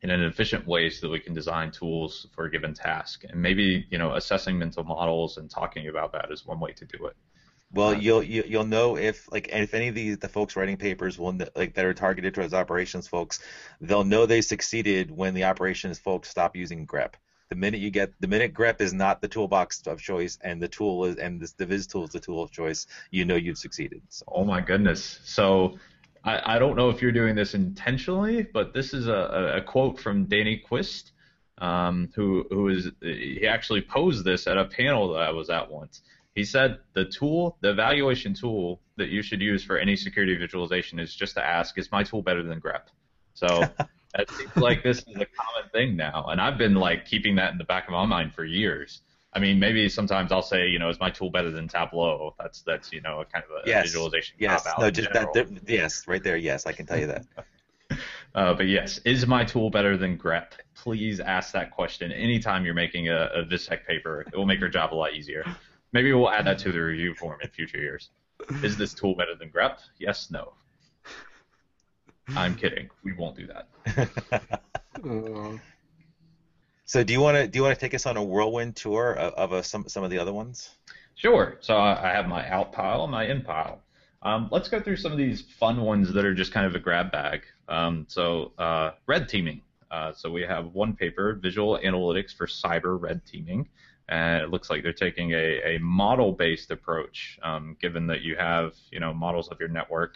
S3: in an efficient way so that we can design tools for a given task. And maybe, you know, assessing mental models and talking about that is one way to do it.
S2: Well, you'll you, will you will know if like if any of these the folks writing papers will like that are targeted towards operations folks, they'll know they succeeded when the operations folks stop using grep. The minute you get the minute grep is not the toolbox of choice and the tool is and this, the viz tool is the tool of choice, you know you've succeeded. So.
S3: Oh my goodness! So I, I don't know if you're doing this intentionally, but this is a, a quote from Danny Quist, um, who who is he actually posed this at a panel that I was at once. He said the tool, the evaluation tool that you should use for any security visualization is just to ask, is my tool better than grep? So It seems like this is a common thing now, and I've been like keeping that in the back of my mind for years. I mean, maybe sometimes I'll say, you know, is my tool better than Tableau? That's that's you know a kind of a
S2: yes.
S3: visualization.
S2: Yes, no, just that. Yes, right there. Yes, I can tell you that.
S3: uh, but yes, is my tool better than grep? Please ask that question anytime you're making a, a VizSec paper. It will make your job a lot easier. Maybe we'll add that to the review form in future years. Is this tool better than grep? Yes, no. I'm kidding. We won't do that.
S2: so do you want to do you want to take us on a whirlwind tour of, of a, some some of the other ones?
S3: Sure. So I have my out pile, and my in pile. Um, let's go through some of these fun ones that are just kind of a grab bag. Um, so uh, red teaming. Uh, so we have one paper, visual analytics for cyber red teaming, and it looks like they're taking a, a model-based approach, um, given that you have you know models of your network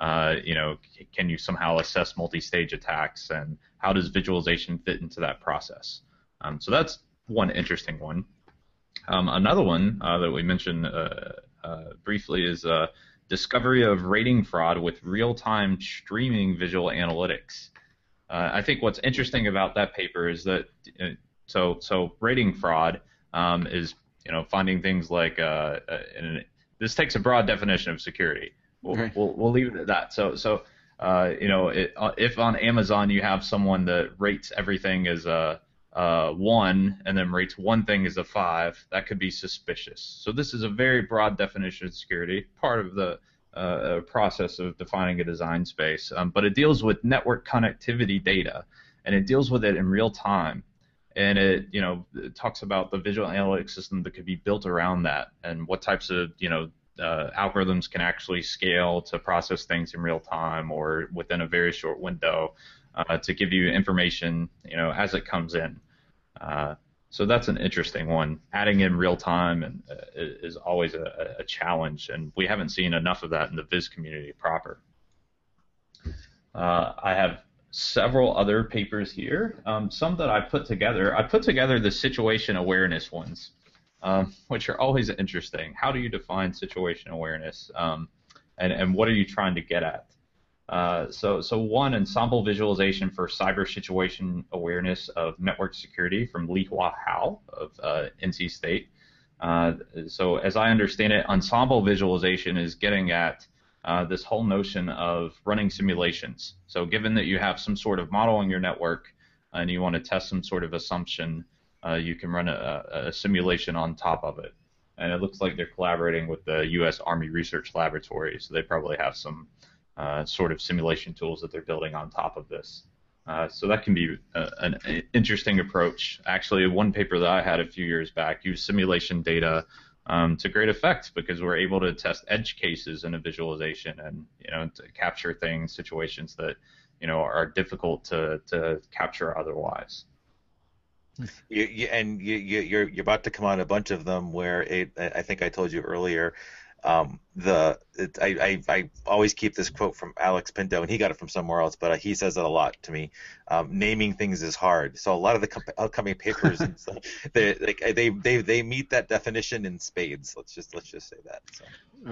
S3: uh, you know, can you somehow assess multi-stage attacks, and how does visualization fit into that process? Um, so that's one interesting one. Um, another one uh, that we mentioned uh, uh briefly is uh, discovery of rating fraud with real-time streaming visual analytics. Uh, I think what's interesting about that paper is that so so rating fraud um, is you know finding things like this takes a broad definition of security. We'll, okay. we'll, we'll leave it at that. So so uh, you know it, uh, if on Amazon you have someone that rates everything as a, a one and then rates one thing as a five, that could be suspicious. So this is a very broad definition of security, part of the uh, process of defining a design space. Um, but it deals with network connectivity data, and it deals with it in real time and it you know it talks about the visual analytics system that could be built around that and what types of you know uh, algorithms can actually scale to process things in real time or within a very short window uh, to give you information, you know, as it comes in. Uh, so that's an interesting one. Adding in real time and uh, is always a, a, challenge, and we haven't seen enough of that in the Viz community proper. Uh, I have several other papers here. Um, some that I put together. I put together the situation awareness ones um, which are always interesting. How do you define situation awareness, um, and and what are you trying to get at? Uh, so so one ensemble visualization for cyber situation awareness of network security from Lihua Hao of uh, NC State. Uh, so as I understand it, ensemble visualization is getting at uh, this whole notion of running simulations. So given that you have some sort of model in your network and you want to test some sort of assumption, uh, you can run a, a, simulation on top of it. And it looks like they're collaborating with the U.S. Army Research Laboratory, so they probably have some uh, sort of simulation tools that they're building on top of this. Uh, so that can be a, an interesting approach. Actually, one paper that I had a few years back used simulation data um, to great effect because we're able to test edge cases in a visualization and you know to capture things, situations that you know are difficult to to capture otherwise.
S2: You, you, and you, you, you're you're about to come on a bunch of them where it, I think I told you earlier. Um, the it, I, I, I always keep this quote from Alex Pinto, and he got it from somewhere else, but he says it a lot to me. Um, naming things is hard, so a lot of the comp- upcoming papers, stuff, they, like, they they they meet that definition in spades. Let's just let's just say that. So.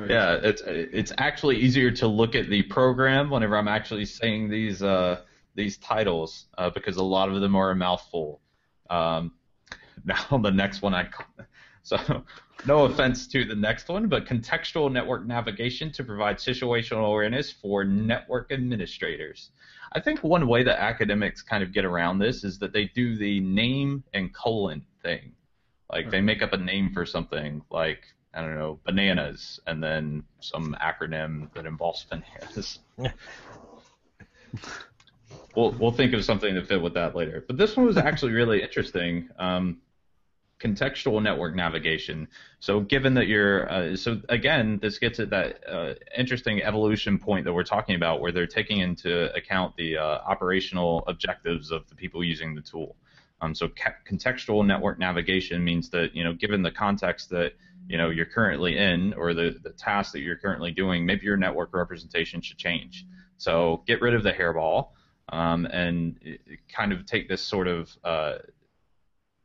S3: Yeah, it's it's actually easier to look at the program whenever I'm actually saying these uh, these titles uh, because a lot of them are a mouthful. Um, now the next one I So, no offense to the next one, but contextual network navigation to provide situational awareness for network administrators. I think one way that academics kind of get around this is that they do the name and colon thing. Like they make up a name for something, like I don't know, bananas, and then some acronym that involves bananas. we'll we'll think of something to fit with that later. But this one was actually really interesting. Um, contextual network navigation. So given that you're, uh, so again, this gets at that uh, interesting evolution point that we're talking about, where they're taking into account the uh, operational objectives of the people using the tool. Um, so ca- contextual network navigation means that you know, given the context that you know you're currently in, or the the task that you're currently doing, maybe your network representation should change. So get rid of the hairball. Um, and kind of take this sort of, uh,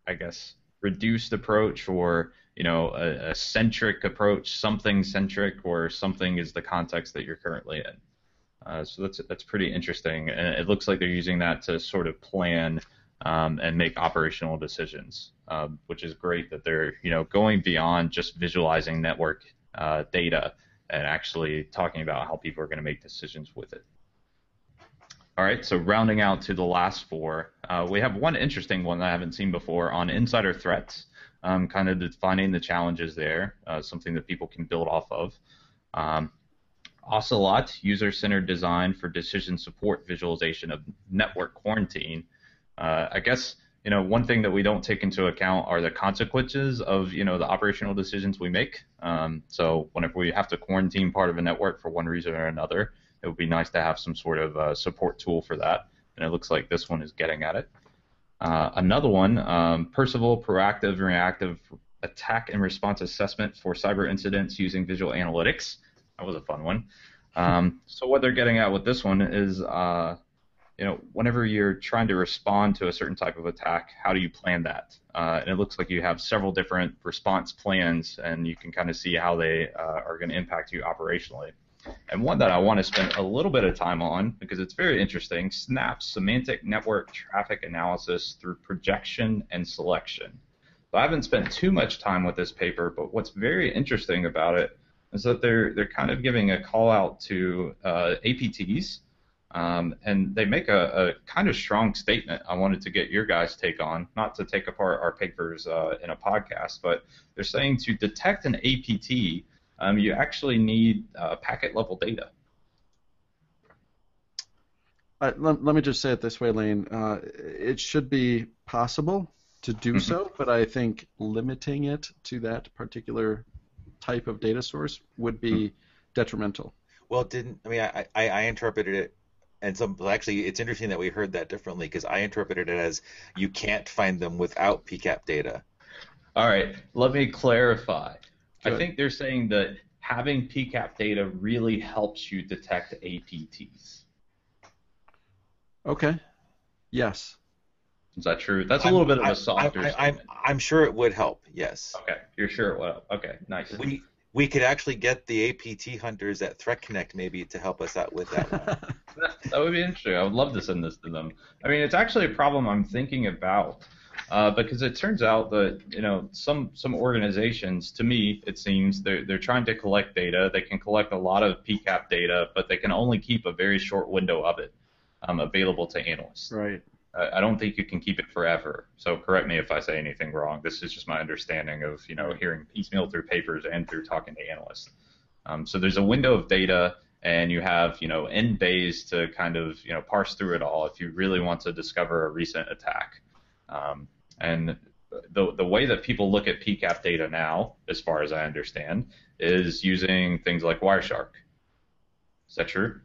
S3: I guess, reduced approach or you know a, a, centric approach, something centric, or something is the context that you're currently in. Uh, so that's that's pretty interesting, and it looks like they're using that to sort of plan um, and make operational decisions, um, which is great that they're you know going beyond just visualizing network uh, data and actually talking about how people are going to make decisions with it. All right, so rounding out to the last four, uh, we have one interesting one that I haven't seen before on insider threats, um, kind of defining the challenges there, uh, something that people can build off of. Um, Ocelot, user-centered design for decision support visualization of network quarantine. Uh, I guess you know one thing that we don't take into account are the consequences of you know the operational decisions we make. Um, so whenever we have to quarantine part of a network for one reason or another, it would be nice to have some sort of uh, support tool for that. And it looks like this one is getting at it. Uh, another one, um, Percival Proactive Reactive Attack and Response Assessment for Cyber Incidents using Visual Analytics. That was a fun one. Um, so what they're getting at with this one is, uh, you know, whenever you're trying to respond to a certain type of attack, how do you plan that? Uh, and it looks like you have several different response plans, and you can kind of see how they uh, are going to impact you operationally and one that I want to spend a little bit of time on because it's very interesting SNAP semantic network traffic analysis through projection and selection. I haven't spent too much time with this paper, but what's very interesting about it is that they're they're kind of giving a call out to uh, APTs, um, and they make a, a, kind of strong statement. I wanted to get your guys' take on, not to take apart our papers uh, in a podcast, but they're saying to detect an APT um, you actually need uh, packet level data.
S1: Uh, let, let, me just say it this way, Lane. Uh, it should be possible to do mm-hmm. so, but I think limiting it to that particular type of data source would be mm-hmm. detrimental.
S2: Well, didn't I mean I, I, I interpreted it and so actually it's interesting that we heard that differently because I interpreted it as you can't find them without PCAP data.
S3: All right, let me clarify. I think they're saying that having PCAP data really helps you detect APTs.
S1: Okay. Yes.
S3: Is that true? That's a little I'm, bit of a softer.
S2: I, I, I'm, I'm sure it would help. Yes.
S3: Okay, you're sure it will. Okay, nice.
S2: We we could actually get the APT hunters at Threat Connect maybe to help us out with that.
S3: that would be interesting. I would love to send this to them. I mean, it's actually a problem I'm thinking about uh, because it turns out that you know some some organizations, to me, it seems they're they're trying to collect data. They can collect a lot of PCAP data, but they can only keep a very short window of it um, available to analysts.
S1: Right.
S3: I, I don't think you can keep it forever. So correct me if I say anything wrong. This is just my understanding of you know hearing piecemeal through papers and through talking to analysts. Um, so there's a window of data and you have you know n bays to kind of you know parse through it all if you really want to discover a recent attack. Um, and the the way that people look at PCAP data now, as far as I understand, is using things like Wireshark. Is that true?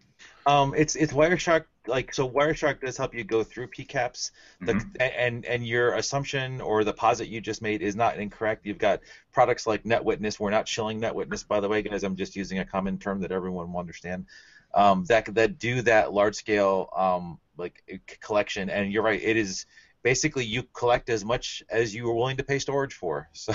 S2: Um, it's it's Wireshark like so Wireshark does help you go through PCAPs. The, mm-hmm. and and your assumption or the posit you just made is not incorrect. You've got products like NetWitness. We're not shilling NetWitness, by the way, guys. I'm just using a common term that everyone will understand. Um, that that do that large scale um, like collection. And you're right, it is basically you collect as much as you are willing to pay storage for. So,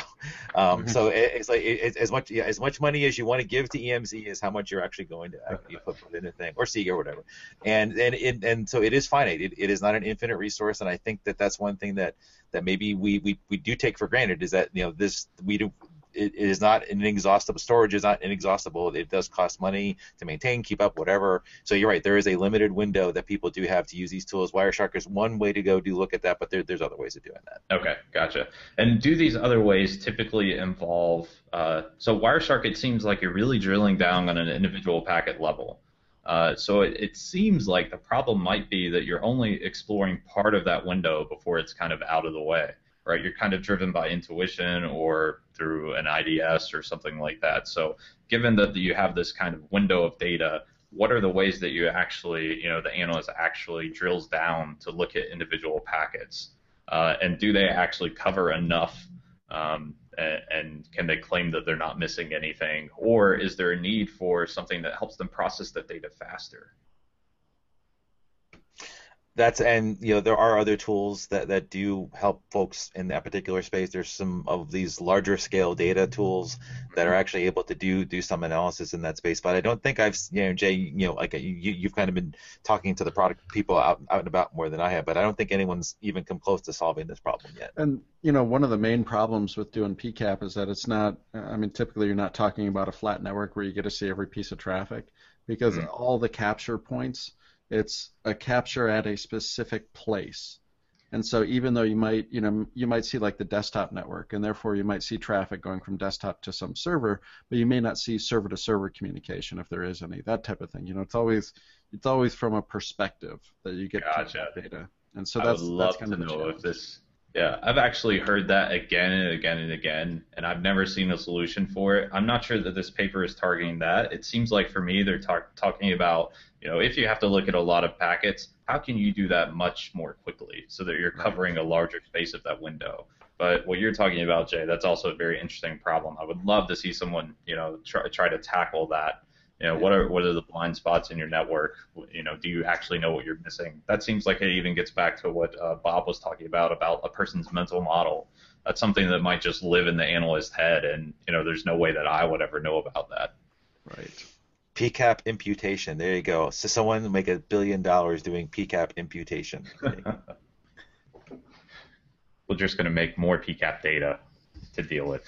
S2: um, mm-hmm. so it, it's like it, as much yeah, as much money as you want to give to EMC is how much you're actually going to actually put, put in a thing or see or whatever. And and and, and so it is finite. It, it is not an infinite resource, and I think that that's one thing that that maybe we, we, we do take for granted is that you know this we do it is not inexhaustible storage is not inexhaustible. It does cost money to maintain, keep up, whatever. So you're right. There is a limited window that people do have to use these tools. Wireshark is one way to go do look at that, but there, there's other ways of doing that.
S3: Okay, gotcha. And do these other ways typically involve? Uh, so Wireshark, it seems like you're really drilling down on an individual packet level. Uh, so it, it, seems like the problem might be that you're only exploring part of that window before it's kind of out of the way right? You're kind of driven by intuition or through an IDS or something like that. So given that you have this kind of window of data, what are the ways that you actually, you know, the analyst actually drills down to look at individual packets? Uh, and do they actually cover enough? Um, and, and, can they claim that they're not missing anything? Or is there a need for something that helps them process the data faster?
S2: That's and you know there are other tools that, that do help folks in that particular space. There's some of these larger scale data tools that are actually able to do do some analysis in that space. But I don't think I've you know Jay you know like you you've kind of been talking to the product people out out and about more than I have. But I don't think anyone's even come close to solving this problem yet.
S1: And you know one of the main problems with doing PCAP is that it's not. I mean typically you're not talking about a flat network where you get to see every piece of traffic because mm-hmm. all the capture points it's a capture at a specific place. And so even though you might, you know, you might see like the desktop network, and therefore you might see traffic going from desktop to some server, but you may not see server to server communication if there is any, that type of thing. You know, it's always it's always from a perspective that you get
S3: gotcha.
S1: data.
S3: And so that's I would love that's kind to of know if this yeah, I've actually heard that again and again and again, and I've never seen a solution for it. I'm not sure that this paper is targeting that. It seems like for me they're talk- talking about, you know, if you have to look at a lot of packets, how can you do that much more quickly so that you're covering a larger space of that window? But what you're talking about, Jay, that's also a very interesting problem. I would love to see someone, you know, try, try to tackle that you know, what are what are the blind spots in your network? You know, do you actually know what you're missing? That seems like it even gets back to what uh, Bob was talking about about a person's mental model. That's something that might just live in the analyst's head, and you know, there's no way that I would ever know about that.
S1: Right.
S2: PCAP imputation. There you go. So someone make a billion dollars doing PCAP imputation.
S3: We're just going to make more PCAP data to deal with.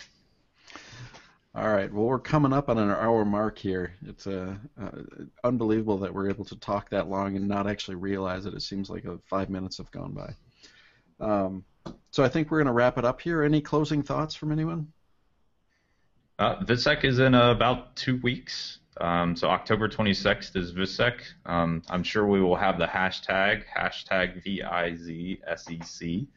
S1: All right. Well, we're coming up on an hour mark here. It's uh, uh, unbelievable that we're able to talk that long and not actually realize it. It seems like five minutes have gone by. Um, so I think we're going to wrap it up here. Any closing thoughts from anyone?
S3: Uh, is in uh, about two weeks. Um, so October 26th is VIZSEC. Um, I'm sure we will have the hashtag, hashtag VIZSEC.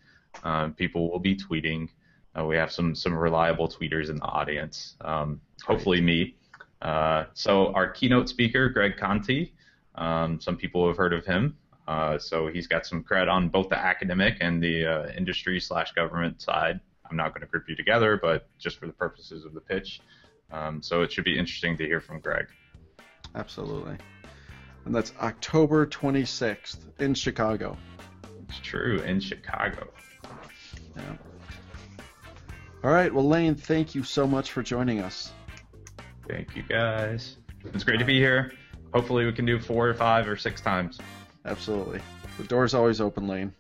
S3: Um, people will be tweeting uh, we have some some reliable tweeters in the audience. Um, hopefully me. Uh, so our keynote speaker, Greg Conti. Um, some people have heard of him. Uh, so he's got some cred on both the academic and the uh, industry slash government side. I'm not going to group you together, but just for the purposes of the pitch. Um, so it should be interesting to hear from Greg.
S1: Absolutely. And that's October 26th in Chicago.
S3: It's true, in Chicago.
S1: Yeah. All right. Well, Lane, thank you so much for joining us.
S3: Thank you, guys. It's great to be here. Hopefully, we can do four or five or six times.
S1: Absolutely. The door's always open, Lane.